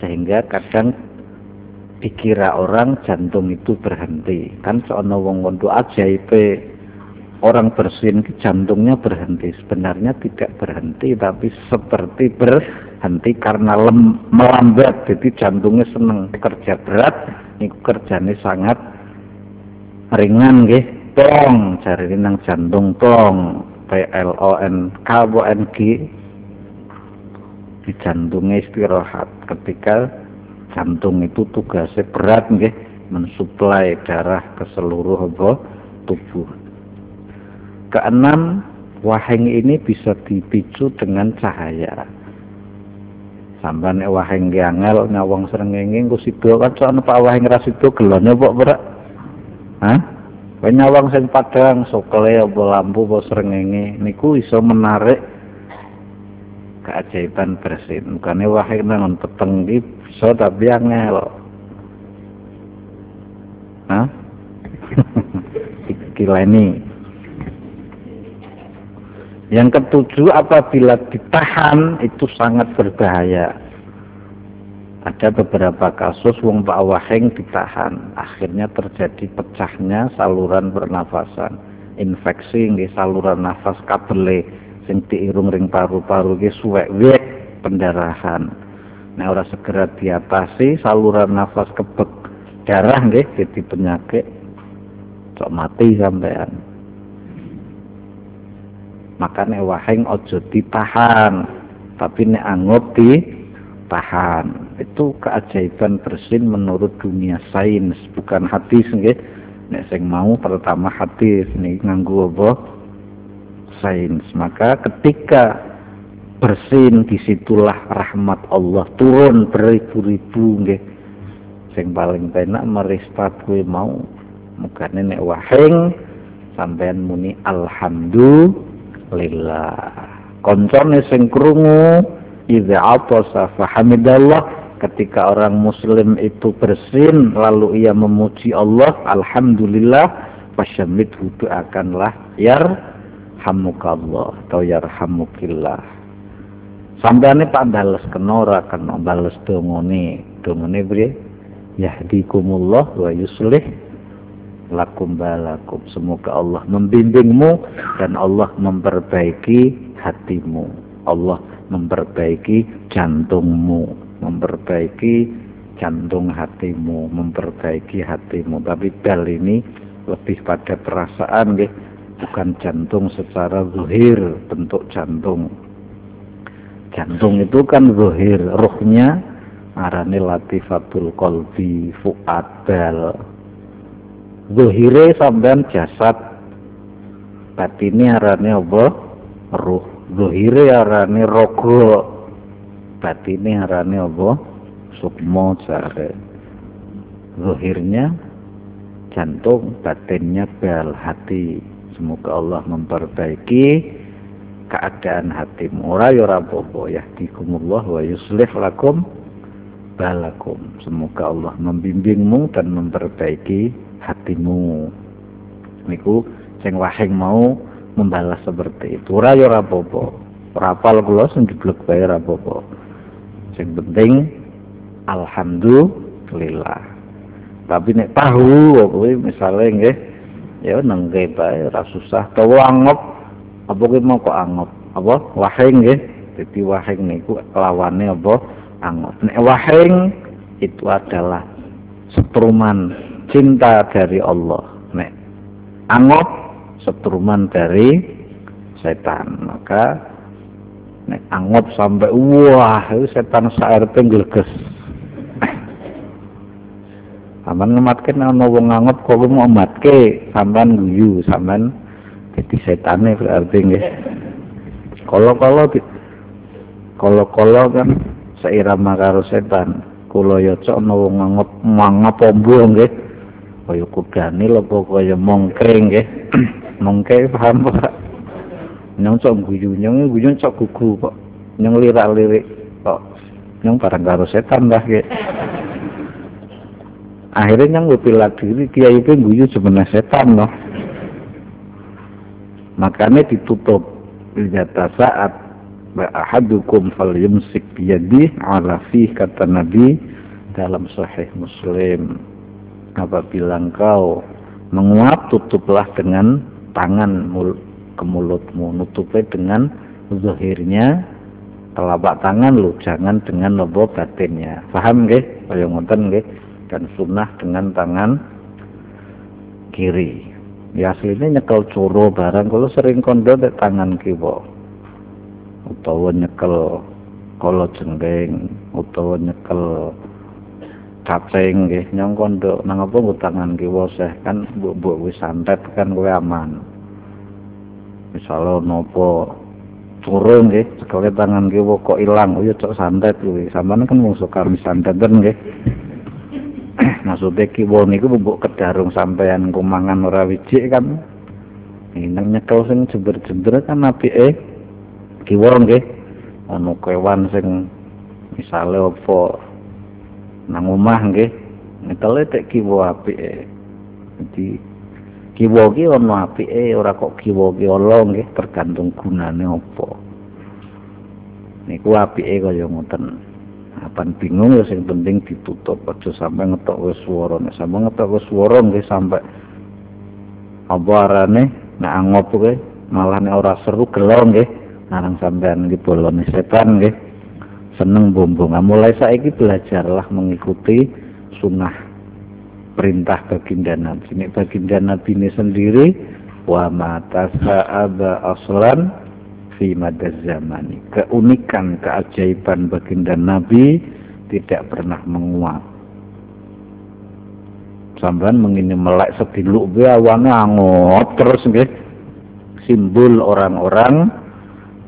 Sehingga kadang dikira orang jantung itu berhenti. Kan soalnya wong wong ajaib orang bersin jantungnya berhenti. Sebenarnya tidak berhenti tapi seperti berhenti karena lem, melambat. Jadi jantungnya seneng. Kerja berat ini kerjanya sangat ringan nggih. Tong cari nang jantung tong. P L O N K O N G. Di jantungnya istirahat. Ketika jantung itu tugasnya berat nggih. Mensuplai darah ke seluruh tubuh. Keenam, waheng ini bisa dipicu dengan cahaya. Sampai nek waheng ki angel nyawang srengenge engko sida kan sono Pak waheng ra sida gelone kok berak. Hah? Kowe nyawang sing padang sokle apa lampu apa srengenge niku iso menarik keajaiban bersin. Bukane waheng nang peteng iki so tapi angel Hah? ini yang ketujuh apabila ditahan itu sangat berbahaya. Ada beberapa kasus wong Pak ditahan. Akhirnya terjadi pecahnya saluran pernafasan. Infeksi di saluran nafas kabele sing diirung ring paru-paru ki suwek wek pendarahan. Nah, ora segera diatasi saluran nafas kebek darah nggih jadi penyakit. Cok mati sampean. Makanya waheng ojo ditahan, tapi nek anggap ditahan. Itu keajaiban bersin menurut dunia sains, bukan hadis nggih. Nek sing mau pertama hadis nih nganggo apa? Sains. Maka ketika bersin di situlah rahmat Allah turun beribu-ribu nggih sing paling penak meristat kuwi mau mukane nek wahing sampean muni alhamdulillah koncone sing krungu idza atasa fahamidallah ketika orang muslim itu bersin lalu ia memuji Allah alhamdulillah fasyamid hudu akanlah yar hamukallah atau yarhamukillah Sampeane Pak bales kenora kan bales dongone. Dongone piye? Yahdikumullah wa yuslih lakum balakum. Semoga Allah membimbingmu dan Allah memperbaiki hatimu. Allah memperbaiki jantungmu, memperbaiki jantung hatimu, memperbaiki hatimu. Tapi bal ini lebih pada perasaan ya, bukan jantung secara zuhir bentuk jantung jantung itu kan zuhir ruhnya arane latifatul kolbi fuad bal zuhire sampean jasad. Batine arane apa? Ruh. Zuhire arane rogo batine arane apa? Sukmo jare. Zuhirnya jantung batinnya bal hati. Semoga Allah memperbaiki keadaan hatimu. Ora ya ora apa-apa. Yahdikumullah wa yuslih lakum balakum. Semoga Allah membimbingmu dan memperbaiki hatimu. Niku sing wahing mau membalas seperti itu. Ora ya ora apa-apa. Rapal kula sing jeblek bae ora apa-apa. Sing penting alhamdulillah. Tapi nek tahu kuwi misale nggih ya nang bae ora susah. Tawa angop apa ki mau kok anggap apa? Wahing nggih. Dadi wahing niku lawane apa? Anggap nek wahing itu adalah setruman cinta dari Allah. Nek anggap setruman dari setan. Maka nek anggap sampai wah itu setan sair gleges. Sampean ngematke ana wong nganggep kok mau matke sampean guyu sampean dadi setane berarti nggih. Kalau-kalau kalau-kalau kan seirama karo setan kula ya cok ana wong nganggep mangap ombo nggih kaya kudane lho kaya mongke nggih. Mongke paham Pak. Nyong cok guyu nyong guyu cok gugu kok nyong lirak-lirik kok nyong barang karo setan dah nggih. Akhirnya yang bela diri kiai itu guyu sebenarnya setan loh makanya ditutup. Jata saat ahadukum fal yumsik biyadi ala kata Nabi dalam sahih Muslim apabila engkau menguap tutuplah dengan tangan mul ke mulutmu nutupnya dengan zahirnya telapak tangan lu jangan dengan lobo batinnya paham gak? kaya ngoten gak? dan sunnah dengan tangan kiri ya aslinya nyekel curo barang kalau sering kondo tangan kiwa utawa nyekel kalau jenggeng utawa nyekel cacing nggih nyong kondo nang apa nggo tangan kiwa seh kan mbok-mbok wis santet kan kowe aman. Misalnya nopo turun nggih sekali tangan kiwa kok ilang oh ya cok santet kuwi. Sampean kan mung kami santet nggih. Maksudnya kiwa niku bubuk kedarung sampean kumangan ora wijik kan. Nang nyekel sing jember-jember kan apike kiwa nggih. Ana kewan sing misale apa nang omah nggih nyekele tek kiwa apike. Dadi kiwa ki ana apike ora kok kiwa ki ala nggih tergantung gunane apa. Niku apike kaya ngoten. Kapan bingung ya sing penting ditutup aja sampai ngetok wis swara. Nek sampe ngetok wis swara nggih sampe apa arane? Nek angop kuwi malah nek ora seru gelo nggih. Narang sampean iki bolone setan nggih seneng bombong nah, mulai saiki belajarlah mengikuti sunnah perintah baginda Nabi ini baginda Nabi ini sendiri wa mata sa'aba aslan fi madaz zamani. Keunikan, keajaiban baginda Nabi tidak pernah menguap. Sampai mengini melek sediluk be awane angot terus nggih. Simbol orang-orang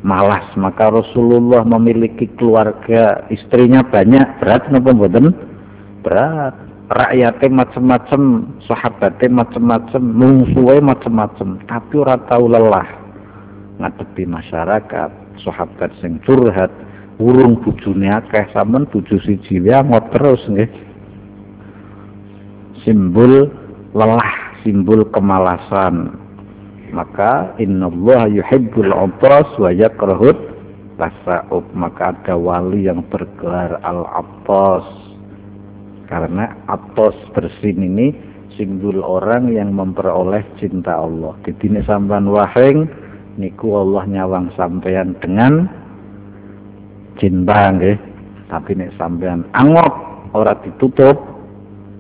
malas. Maka Rasulullah memiliki keluarga, istrinya banyak, berat napa mboten? Berat. Rakyatnya macam-macam, sahabatnya macam-macam, musuhnya macam-macam, tapi ora tahu lelah ngadepi masyarakat sahabat sing curhat urung bujune akeh sampean bojo siji ngot terus nggih simbol lelah simbol kemalasan maka innallaha yuhibbul abras wa yakrahut tasa'ub. Maka ada wali yang bergelar al-abtas karena atos bersin ini simbol orang yang memperoleh cinta Allah. Jadi ini sampan waheng niku Allah nyawang sampean dengan cinta nggih. Tapi nek sampean angop ora ditutup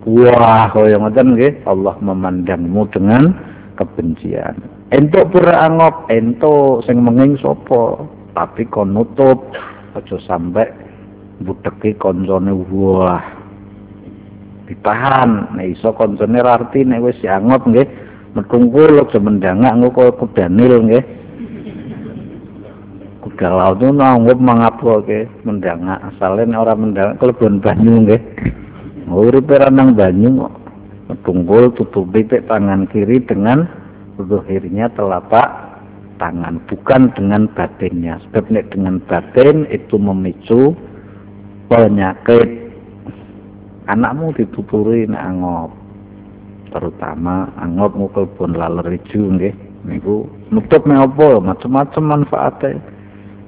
wah kaya ngoten nggih. Allah memandangmu dengan kebencian entuk pura angop entuk sing menging sapa? Tapi kon nutup aja sampe budeki koncone wah. Ditahan nek iso koncone arti nek wis angop nggih metungkul aja mendangak engko kudanil nggih. Galau itu nanggap mengapu ke mendangak asalnya orang mendangak kelebon banyu nggih. Uripe nang banyu tunggul tutup pipik tangan kiri dengan zuhirnya telapak tangan bukan dengan batinnya. Sebab dengan batin itu memicu penyakit. Anakmu dituturi angop terutama angop ngukul pun laler ijo nggih. Niku nutup mek apa macam-macam manfaatnya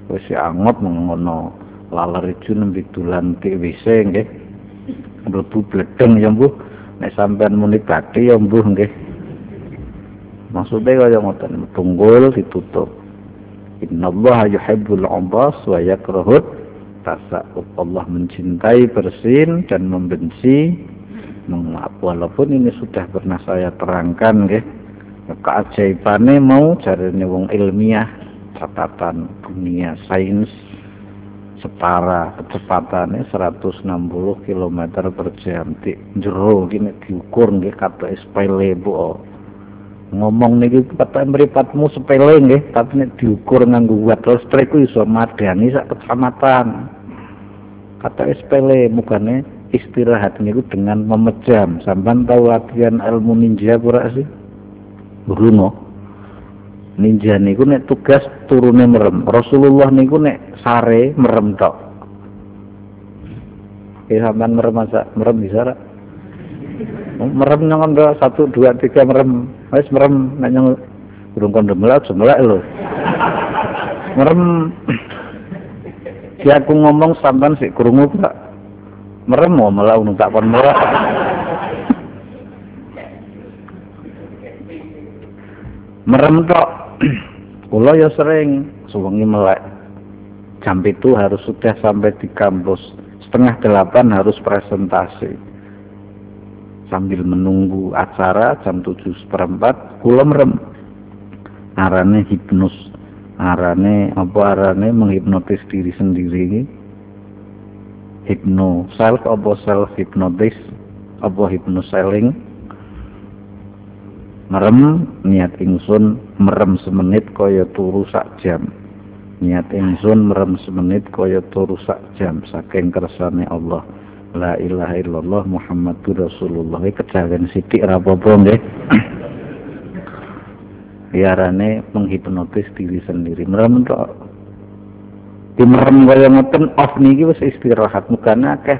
wis angot ngono laler ijo nembe dolan WC nggih. Mlebu bledeng ya mbuh. Nek sampean muni ya mbuh nggih maksudnya kaya ngoten tunggul ditutup. Innallaha yuhibbul ambas wa yakrahut tasawuf Allah mencintai bersin dan membenci. Menguap. Walaupun ini sudah pernah saya terangkan nggih. Keajaibane mau jarene wong ilmiah catatan dunia sains setara kecepatannya 160 km per jam. Di jero gini diukur nggih kata sepele bu ngomong niki kata mripatmu sepele nggih tapi nek diukur nganggo watt listrik ku iso madani sak kecamatan. Kata sepele mukane istirahat niku dengan memejam. Sampean tahu latihan ilmu ninja ora sih? Bruno ninja niku nek tugas turune merem. Rasulullah niku nek sare merem tok. Ya merem masa merem bisa merem nyong satu dua tiga merem. Wis merem nek durung kondo melak semelak lho. Merem. Si aku ngomong sampean sik krungu Pak. Merem mau malah unung tak kon melak merem tok. Kula ya sering suwengi melek. Jam itu harus sudah sampai di kampus. Setengah delapan harus presentasi sambil menunggu acara jam tujuh seperempat kula merem. Arane hipnos arane apa arane menghipnotis diri sendiri? Hipno self apa self hipnotis? Apa hipnoselling merem niat ingsun merem semenit kaya turu sak jam. Niat ingsun merem semenit kaya turu sak jam saking kersane Allah La ilaha illallah Muhammadur Rasulullah iki kejawen sithik apa-apa nggih. Biarane menghipnotis diri sendiri. Merem tok. Di merem kaya ngoten off niki wis istirahat mukane akeh.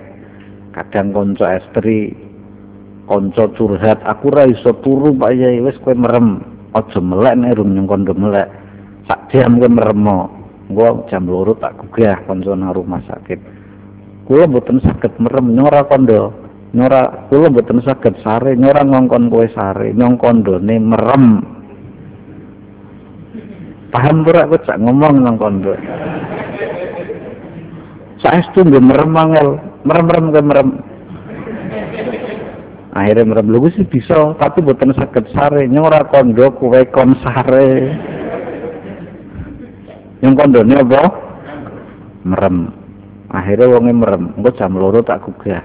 Kadang kanca estri kanca curhat aku ora iso turu Pak Yai wis kowe merem. Aja melek nek urung nyong melek. Sak jam kowe merem. Gua jam loro tak gugah kanca nang rumah sakit kula mboten saged merem. Nyora kondo nyora kula mboten saged sare. Nyora ngongkon kowe sare nyong kondone merem. Paham ora kok sak ngomong nang kondo. Saestu nggih merem angel. Merem-merem ke merem. Akhirnya merem. Lu sih bisa tapi mboten saged sare. Nyora kondo kowe kon sare. Yang kondone apa? Merem akhirnya wonge merem engko jam loro tak gugah.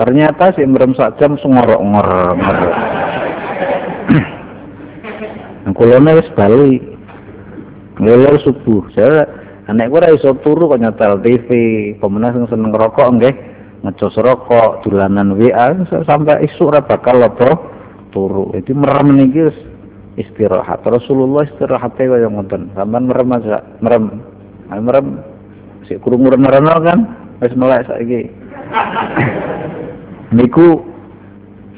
Ternyata si merem sak jam ngorok ngorok ngorok kulone wis bali. Ngelor subuh. Saya anek ora iso turu kok nyetel TV pemenang sing seneng ngerokok nggih ngecos rokok dolanan WA sampai isu ora bakal apa turu. Itu merem niki istirahat. Rasulullah istirahatnya kaya ngoten. Sampean merem aja merem. Merem sik krungu rena kan wis melek saiki. Niku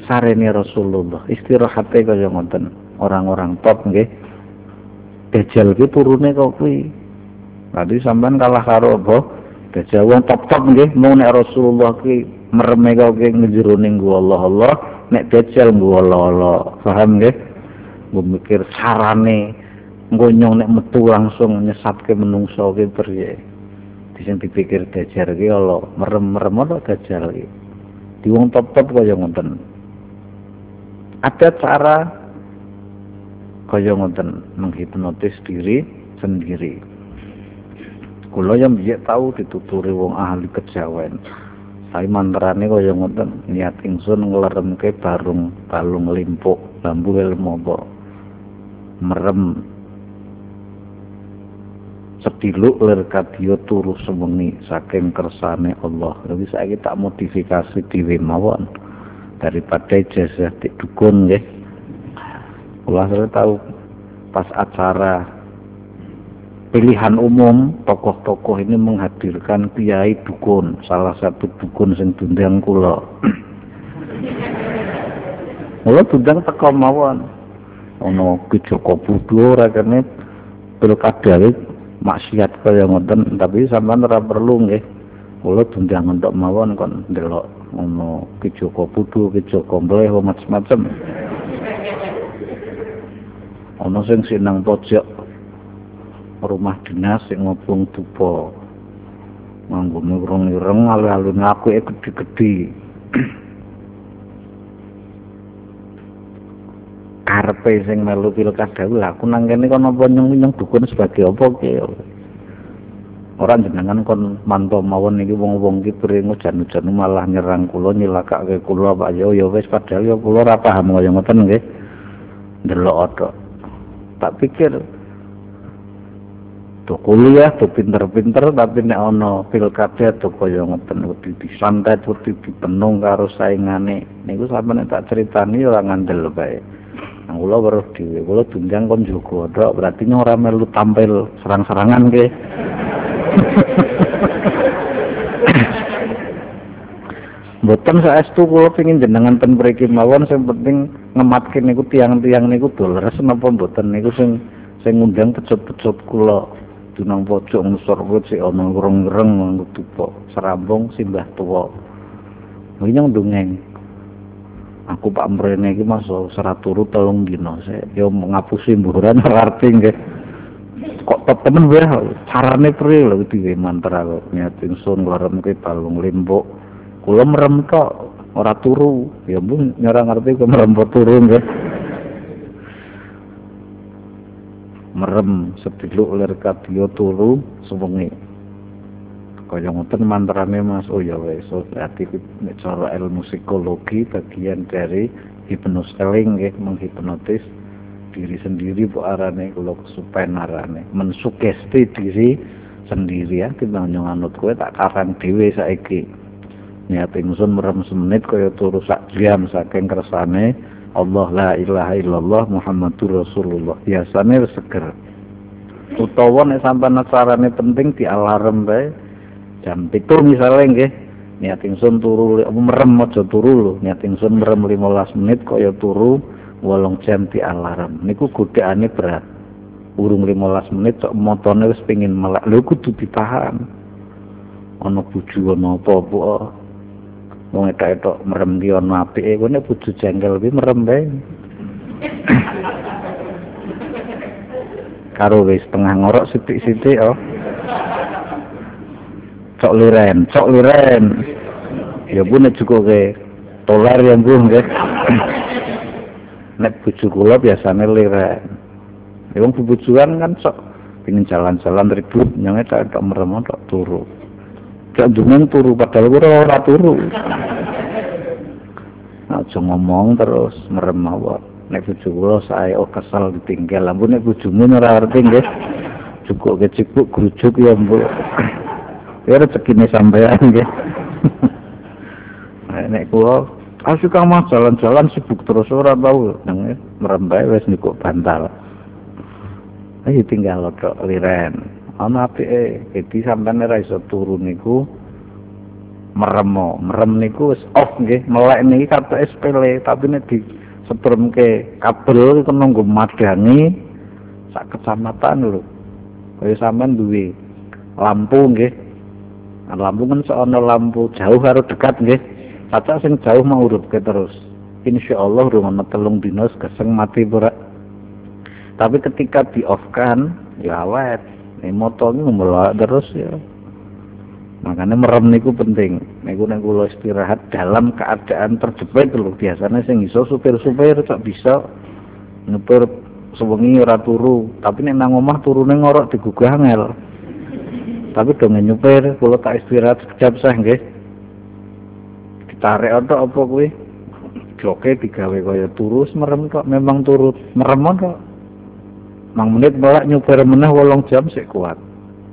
sarene Rasulullah istirahate kaya ngoten. Orang-orang top nggih. Dajjal ki turune kok kuwi. Tadi sampean kalah karo apa? Dajjal wong top-top nggih. Mau nek Rasulullah ki mereme kok ki ngejero ning Allah Allah nek Dajjal nggo Allah Allah paham nggih? Gue mikir sarane ngonyong nek metu langsung nyesatke menungso ki piye sing dipikir dajar iki Allah merem-merem ana dajjal iki. Di wong top-top kaya ngoten. Ada cara kaya ngoten menghipnotis diri sendiri. Kula yang biye tahu dituturi wong ahli kejawen. Tapi mantrane kaya ngoten niat ingsun ngleremke barung balung limpuk lambu ilmu merem sediluk lir kadya turu sewengi saking kersane Allah. Jadi saya tak modifikasi dhewe mawon daripada di dukun nggih. Kula saya tahu pas acara pilihan umum tokoh-tokoh ini menghadirkan kiai dukun, salah satu dukun sing dundang kula. Kula dundang teko mawon. Ana Ki Joko Budo ra kene pilkada maksiat kaya ngoten. Tapi sampean ora perlu nggih. Kula dundang entuk mawon kon ndelok ngono Ki Joko Pudu Ki Joko Mbleh macam-macam ana sing sinang pojok rumah dinas sing ngobong dupa. Nganggo mireng-ireng alun-alun ngaku gede-gede karepe sing melu pilkada aku nang kene kono apa nyeng dukun sebagai apa ki? Ora jenengan kon manto mawon iki wong-wong iki pring ujan-ujan malah nyerang kula nyilakake kula Pak. Yo ya wis padahal ya kula ora paham kaya ngoten nggih. Delok tok tak pikir. Tuh kuliah tuh pinter-pinter tapi nek ana pilkada tuh kaya ngoten. Wedi disantet wedi dipenung karo saingane. Niku sampeyan tak critani ora ngandel bae Nah, kula weruh dhewe, kula tunjang kon jaga tok, berarti ora melu tampil serang-serangan ke. Mboten saestu kula pengin jenengan ten mriki mawon sing penting ngematke niku tiang-tiang niku doleres napa mboten niku sing sing ngundang pecut-pecut kula dunang pojok ngisor wit sik ana ngreng-ngreng nganggo tupo serambung simbah tuwa. Winyo dongeng. Aku Pak Mrene iki mas serat turu telung dina. Saya yo ngapusi mburan arti nggih. Kok temen wae carane priye lho diwe mantra kok. Niat ingsun nglaremke balung limbuk kula merem tok ora turu. Ya bu nyara ngerti kok merem turu nggih. Merem sediluk lir kadya turu sewengi kaya ngoten mantrane Mas. Oh ya wis. So, berarti nek cara ilmu psikologi bagian dari hipnoseling nggih menghipnotis diri sendiri bu arane kula kesupen arane. Mensugesti diri sendiri ya. Timbang nyong kowe tak karang dhewe saiki. Niat ingsun merem semenit kaya turu sak jam saking kersane Allah la ilaha illallah Muhammadur Rasulullah. Biasane wis seger. Utawa nek sampean carane penting di alarm bae jam 7 misalnya nggih. Niat ingsun turu merem aja turu lho. Niat ingsun merem 15 menit kaya turu wolong jam di alarm. Niku godaane berat. Urung 15 menit kok motone wis pengin melek. Lho kudu ditahan. Ana bojo ana apa-apa. Wong etok-etok merem ki ana apike. Kowe nek bojo jengkel kuwi merem bae karo wis tengah ngorok sithik-sithik oh cok liren cok liren. Ya bu nek cukup ke tolar ya bu nggih. Nek bojo kula biasane liren. Ya wong bubujuan kan sok pengin jalan-jalan ribut nyong etok merem tok turu. Gak dungan turu padahal ora ora turu. Aja ngomong terus merem mawon. Nek bojo kula sae oh kesel ditinggal. Ampun nek bojomu ora ngerti nggih. Cukup kecipuk grujuk ya mbok ya rezekine sampean nggih. Nek kula Asyik kang mas jalan-jalan sibuk terus ora tau. Nang merem bae wis niku bantal. Ayo tinggal tok liren. ana apike dadi sampean ora iso turu niku meremo. Merem niku wis off nggih. Melek niki kata sepele. Tapi nek di setrumke kabel iku nunggu madangi sak kecamatan lho. Kaya sampean duwe lampu nggih lampu kan seana lampu. Jauh karo dekat nggih. Caca sing jauh mau urutke terus. Insyaallah rumah telung dinos keseng mati pura tapi ketika di off kan ya awet. Ini moto ini terus ya. Makanya merem niku penting. Niku nek kula istirahat dalam keadaan terjepit lho. Biasanya sing iso supir-supir tak bisa nyetir sewengi ora turu. Tapi nek nang omah turune ngorok digugah ngel tapi dong nyupir kula tak istirahat sekejap sah nggih. Ditarik otok apa kuwi? Joke digawe kaya turu merem kok memang turut merem kok. Mang menit malah nyupir meneh wolong jam sik kuat.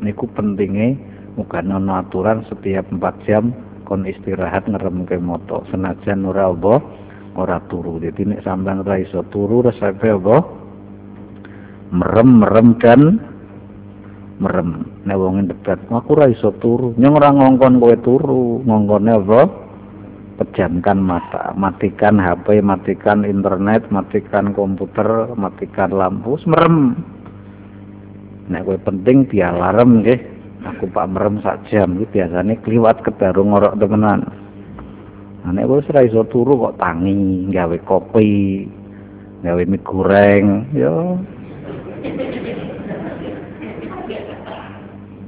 Niku pentingnya muga ana aturan setiap 4 jam kon istirahat ngeremke moto senajan ora apa ora turu. Jadi nek sampean ora iso turu resepe apa? Merem merem dan merem nek wong dekat aku ora iso turu nyong ora ngongkon kowe turu ngongkone apa pejamkan mata, matikan HP, matikan internet, matikan komputer, matikan lampu, merem. Nek kowe penting di alarm nggih. Aku pak merem sak jam iki biasane kliwat kebaru ngorok temenan. Nah, nek kowe ora iso turu kok tangi, gawe kopi, gawe mie goreng, yo.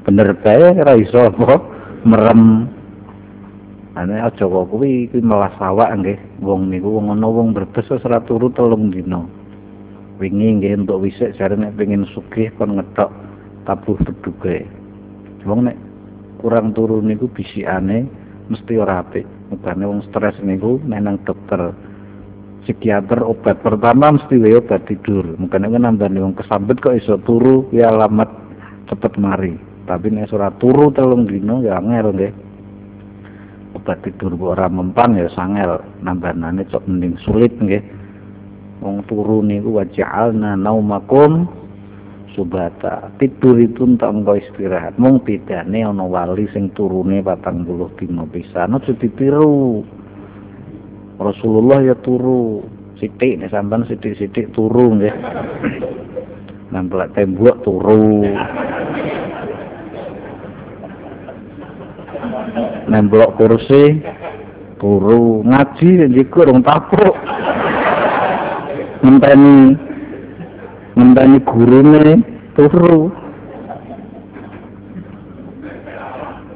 Bener bae ora iso apa merem Ane aja kok kuwi kuwi malah sawak nggih. Wong niku wong ana wong berbes ora turu telung dina. Wingi nggih entuk wisik jare nek pengin sugih kon ngethok tabuh teduke. wong nek kurang turu niku bisikane mesti ora apik mukane wong stres niku menang dokter psikiater obat pertama mesti wae obat tidur mukane kan nambani wong kesambet kok iso turu ya alamat cepet mari tapi nek ora turu telung dino ya angel nggih. Obat tidur ora mempan ya sangel nambanane cok mending sulit nggih. Wong turu niku waja'alna naumakum subata. Tidur itu untuk engkau istirahat. Mung bedane ana wali sing turune 40 dina pisan aja ditiru. Rasulullah ya turu. Sithik nek sampean sithik-sithik turu nggih. Nempel tembok turu nempel kursi turu ngaji njikur rong tapuk ngenteni ngenteni gurune turu.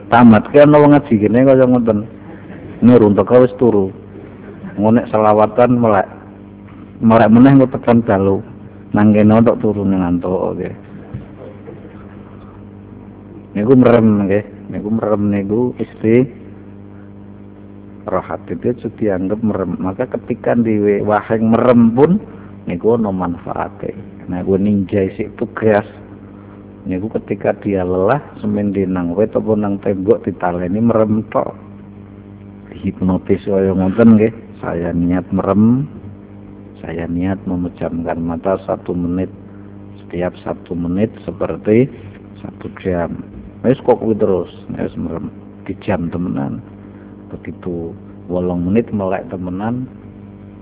Tamat ke ana wong ngaji kene kaya ngoten. Nuruntek wis turu. Ngonek selawatan melek melek meneh engko tekan dalu. Nang kene tok turu ngantuk nggih. Niku merem nggih niku merem niku isti rohat itu dianggap merem. Maka ketika di waheng merem pun niku ono manfaate. Nah gue ninja isi tugas. Niku ketika dia lelah semen di nang wet apa nang tembok ditaleni merem tok. Hipnotis kaya ngoten nggih. Saya niat merem. Saya niat memejamkan mata satu menit. Setiap satu menit seperti satu jam wis kok terus. Wis merem. Di jam temenan. Begitu wolong menit melek temenan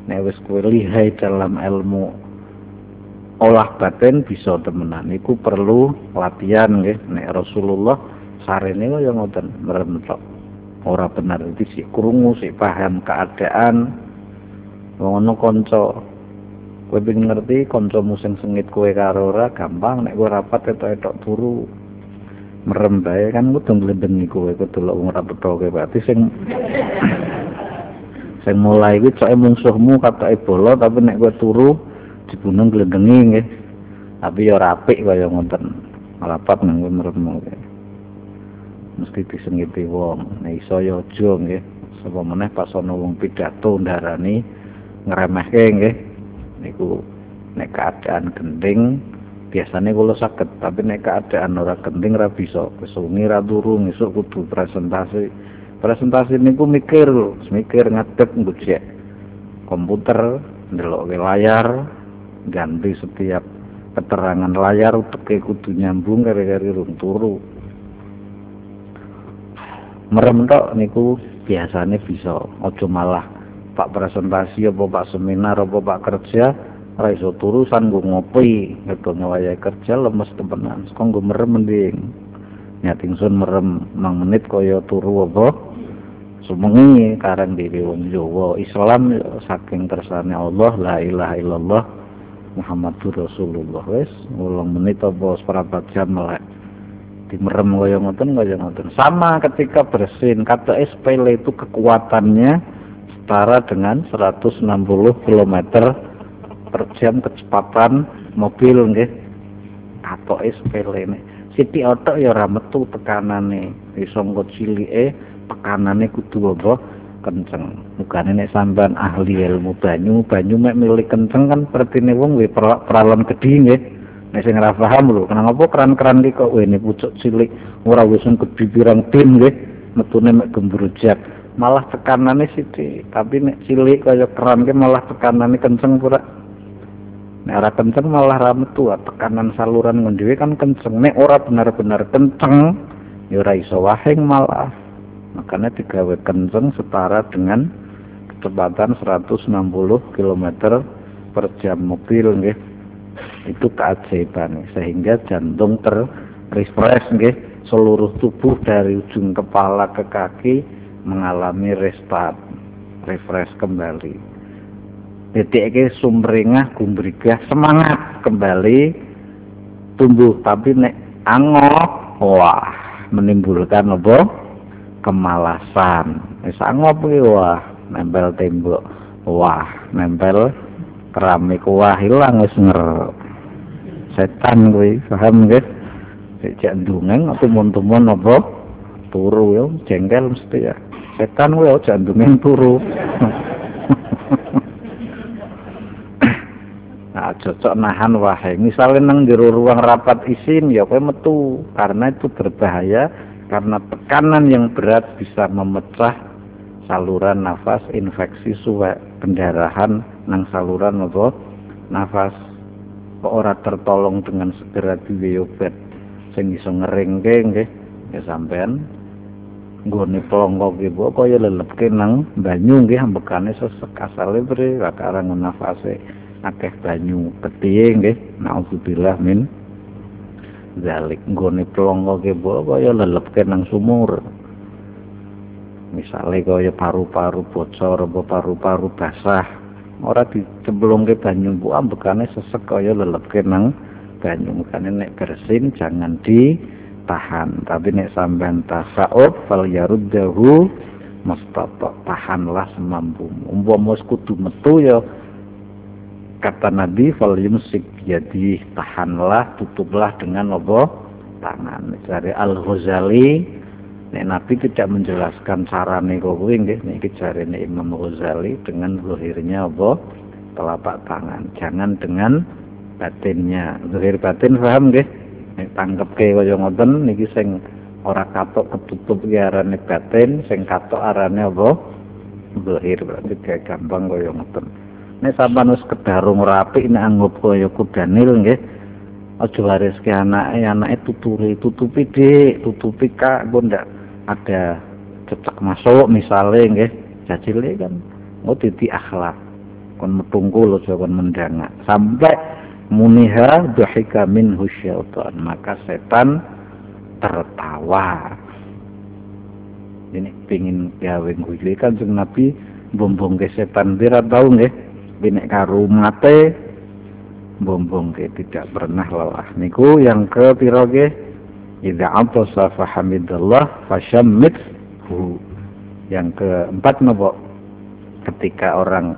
nek wis kowe lihai dalam ilmu olah batin bisa temenan. Iku perlu latihan nggih. Nek Rasulullah sarene kaya ngoten merentok ora benar iki sik krungu sik paham keadaan. Wong ono kanca kowe ngerti kancamu sing sengit kowe karo ora gampang. Nek kowe rapat etok-etok turu merem bae kan kudu nglendengi kowe kudu lek wong ora pethoke berarti sing sing mulai kuwi coke mungsuhmu katoke bola tapi nek kowe turu dibunuh glendengi nggih. Tapi ya apik kaya ngoten. Rapat nang kowe merem mesti disengiti wong. Nek iso ya aja nggih. Sapa meneh pas ana wong pidato ndarani ngremehke nggih. Niku nek keadaan gending biasanya kalau sakit tapi nek keadaan ora gending ora bisa. Kesungi ra turu ngisuk kudu presentasi. Presentasi niku mikir mikir ngadep ngecek komputer ndelok layar ganti setiap keterangan layar teke kudu nyambung kare-kare rung turu. Merem tok niku biasanya bisa. Ojo malah pak presentasi apa pak seminar apa pak kerja ora iso turu sanggo ngopi ngetone wayahe kerja lemes temenan. Sekonggo merem mending nyat ingsun merem mang menit kaya turu apa? Sumengi karang diri wong Jawa. Islam saking kersane Allah la ilaha illallah Muhammadur Rasulullah. Wis ngulung menit apa seprapat jam melek dimerem kaya ngoten kaya ngoten. Sama ketika bersin kata sepele itu kekuatannya setara dengan 160 km per jam kecepatan mobil nggih. Atau sepele ini Siti otok ya ora metu tekanane. Iso nggo cilike tekanane kudu apa kenceng. Mukane nek sampean ahli ilmu banyu banyu mek milik kenceng kan pertine wong we peralon gedhi nggih. Nek sing ora paham lho kenapa keran-keran iki kok wene pucuk cilik ora wis gedhi pirang tim nggih metune mek gembrojak malah tekanane sithik tapi nek cilik kaya keran ki malah tekanane kenceng pura nek ora kenceng malah ra metu tekanan saluran ngendhewe kan kenceng. Nek ora benar-benar kenceng ya ora iso wahing malah. Makanya digawe kenceng setara dengan kecepatan 160 km per jam mobil nggih. Itu keajaiban sehingga jantung refresh nggih. Seluruh tubuh dari ujung kepala ke kaki mengalami restart refresh kembali detik sumringah gumbrigah semangat. Kembali tumbuh tapi nek angok wah menimbulkan apa? Kemalasan. Wis angop wah nempel tembok. Wah nempel keramik. Wah hilang wis nger setan kuwi paham nggih? Cek dungeng atau mon-mon apa? Turu ya jengkel mesti ya. Setan kuwi aja dungeng turu cocok nahan wahai. Misalnya nang jero ruang rapat isin ya kowe metu. Karena itu berbahaya karena tekanan yang berat bisa memecah saluran nafas infeksi suwe pendarahan nang saluran apa? Nafas. Kok ora tertolong dengan segera diwe obat sing iso ngeringke nggih? Ya sampean nggone plongko ki mbok kaya lelepke nang banyu nggih? Ambekane sesek asale bre. Kakarang nafase akeh banyu petihe nggih. Naudzubillah min zalik. Nggone plongo ke kaya lelepke nang sumur. Misale kaya paru-paru bocor apa paru-paru basah. Ora dicemplungke banyu bu ambekane sesek kaya lelepke nang banyu. Makane nek bersin jangan ditahan. Tapi nek sampean tasaub fal yaruddahu mustata. Tahanlah semampu umpama kudu metu ya kata Nabi fal yumsik jadi tahanlah tutuplah dengan apa tangan. Dari Al Ghazali nek Nabi tidak menjelaskan cara kok kuwi nggih niki jarene Imam Ghazali dengan zahirnya apa? Telapak tangan. Jangan dengan batinnya. Zahir batin paham nggih? Nek tangkep kaya ngoten niki sing ora katok ketutup ki arane batin sing katok arane apa? Zahir. Berarti gampang kaya nek sampean wis kedarung rapi nek anggap kaya kudanil nggih. Aja waris ke anake anake tuturi tutupi dik. Tutupi kak. Engko ndak ada cecak masuk misalnya nggih. Jajile kan mau titi akhlak. Kon metungkul aja kon mendangak sampai muniha dhahika min syaitan. Maka setan tertawa. Ini pingin gawe guyu kan nabi bombong ke setan dia tau nggih nek karo mate bombong ke tidak pernah lelah. Niku yang ke pira ge idza atasa fa fashammidhu yang keempat nopo ketika orang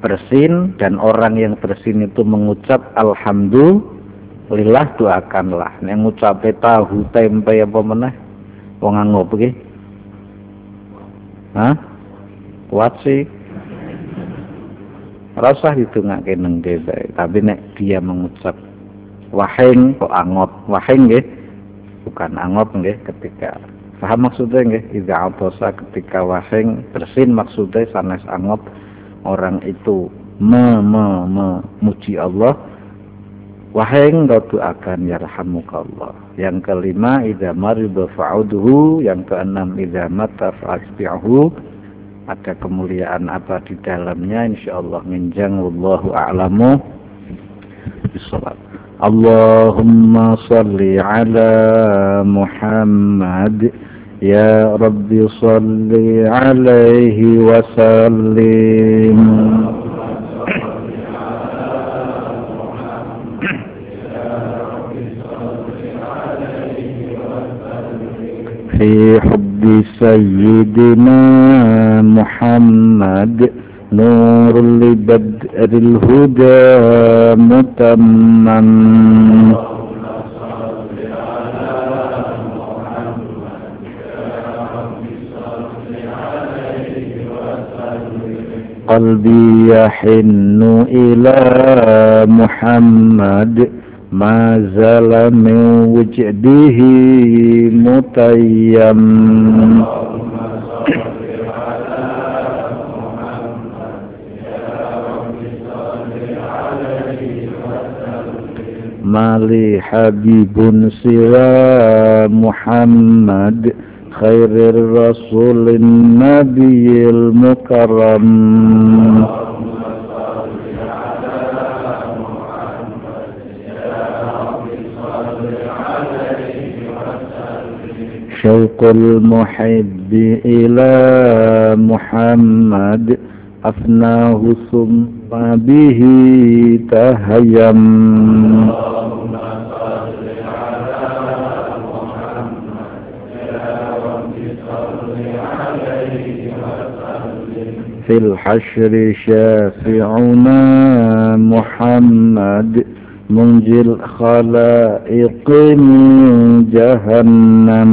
bersin dan orang yang bersin itu mengucap alhamdulillah doakanlah. Yang ngucap tahu tempe apa meneh wong anggap iki Hah? Kuat sih Rasah ditungake neng desa, tapi nek dia mengucap waheng kok angot, waheng nggih. Bukan angot nggih ketika paham maksudnya nggih? Idza atosa ketika waheng bersin maksudnya sanes angot orang itu me me memuji Allah. Waheng kau akan yarhamukallah. Yang kelima idza marida fa'udhu yang keenam idza mata fa'asbi'hu ada kemuliaan apa di dalamnya insyaallah minjang wallahu a'lamu bisalat Allahumma salli ala Muhammad ya Rabbi salli alaihi wa sallim في حب سيدنا محمد نور لبدر الهدى متمم قلبي يحن إلى محمد. ما زال من وجده متيم ما لي حبيب سوى محمد خير الرسول النبي المكرم. شوق المحب إلى محمد. أفناه ثم به تهيم. في الحشر شافعنا محمد. منجي الخلائق من جهنم.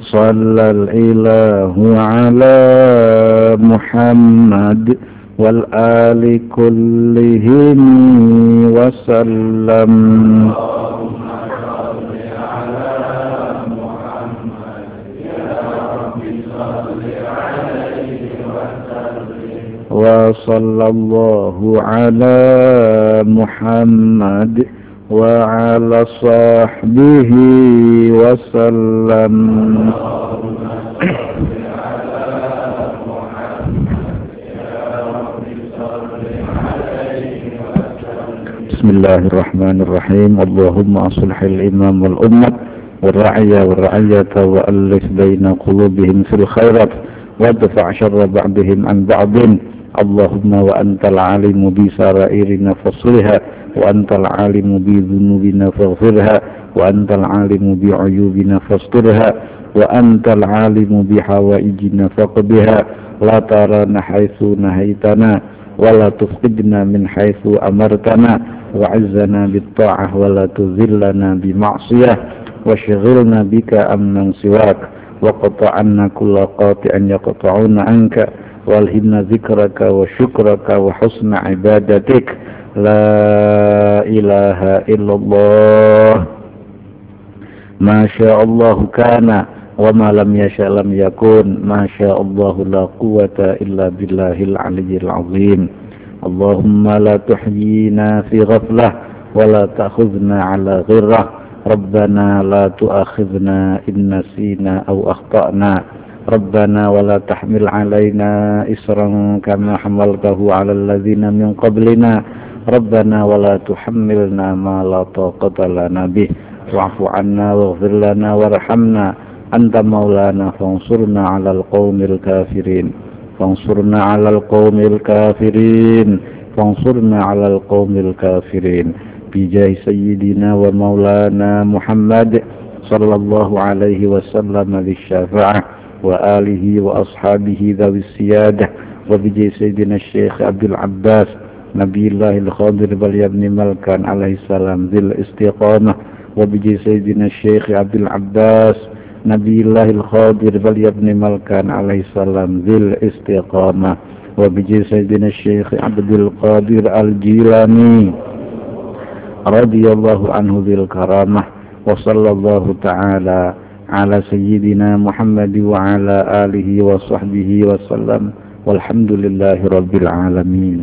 صلى الإله على محمد والآل كلهم وسلم. وصلى الله على محمد وعلى صحبه وسلم. بسم الله الرحمن الرحيم. اللهم أصلح الإمام والأمة والرعية والرعية وألف بين قلوبهم في الخيرات وادفع شر بعضهم عن بعض. اللهم وأنت العالم بسرائرنا فصلها وأنت العالم بذنوبنا فاغفرها وأنت العالم بعيوبنا فاسترها وأنت العالم بحوائجنا فقدها لا ترانا حيث نهيتنا ولا تفقدنا من حيث أمرتنا. وعزنا بالطاعة ولا تذلنا بمعصية وشغلنا بك أمن سواك. وقطعنا كل قاطع يقطعون عنك. والهمنا ذكرك وشكرك وحسن عبادتك. لا إله إلا الله. ما شاء الله كان وما لم يشاء لم يكن. ما شاء الله لا قوة إلا بالله العلي العظيم. اللهم لا تحيينا في غفلة ولا تأخذنا على غرة. ربنا لا تؤاخذنا إن نسينا أو أخطأنا. ربنا ولا تحمل علينا إسرا كما حملته على الذين من قبلنا. ربنا ولا تحملنا ما لا طاقة لنا به. واعف عنا واغفر لنا وارحمنا. أنت مولانا فانصرنا على القوم الكافرين. فانصرنا على القوم الكافرين. فانصرنا على القوم الكافرين. بجاه سيدنا ومولانا محمد صلى الله عليه وسلم للشافعة وآله وأصحابه ذوي السيادة وبجاه سيدنا الشيخ عبد العباس نبي الله الخاضر بل يبن ملكان عليه السلام ذي الاستقامة وبجاه سيدنا الشيخ عبد العباس نبي الله الخاضر بل يبن ملكان عليه السلام ذي الاستقامة وبجاه سيدنا الشيخ عبد القادر الجيلاني رضي الله عنه ذي الكرامة وصلى الله تعالى على سيدنا محمد وعلى آله وصحبه وسلم والحمد لله رب العالمين.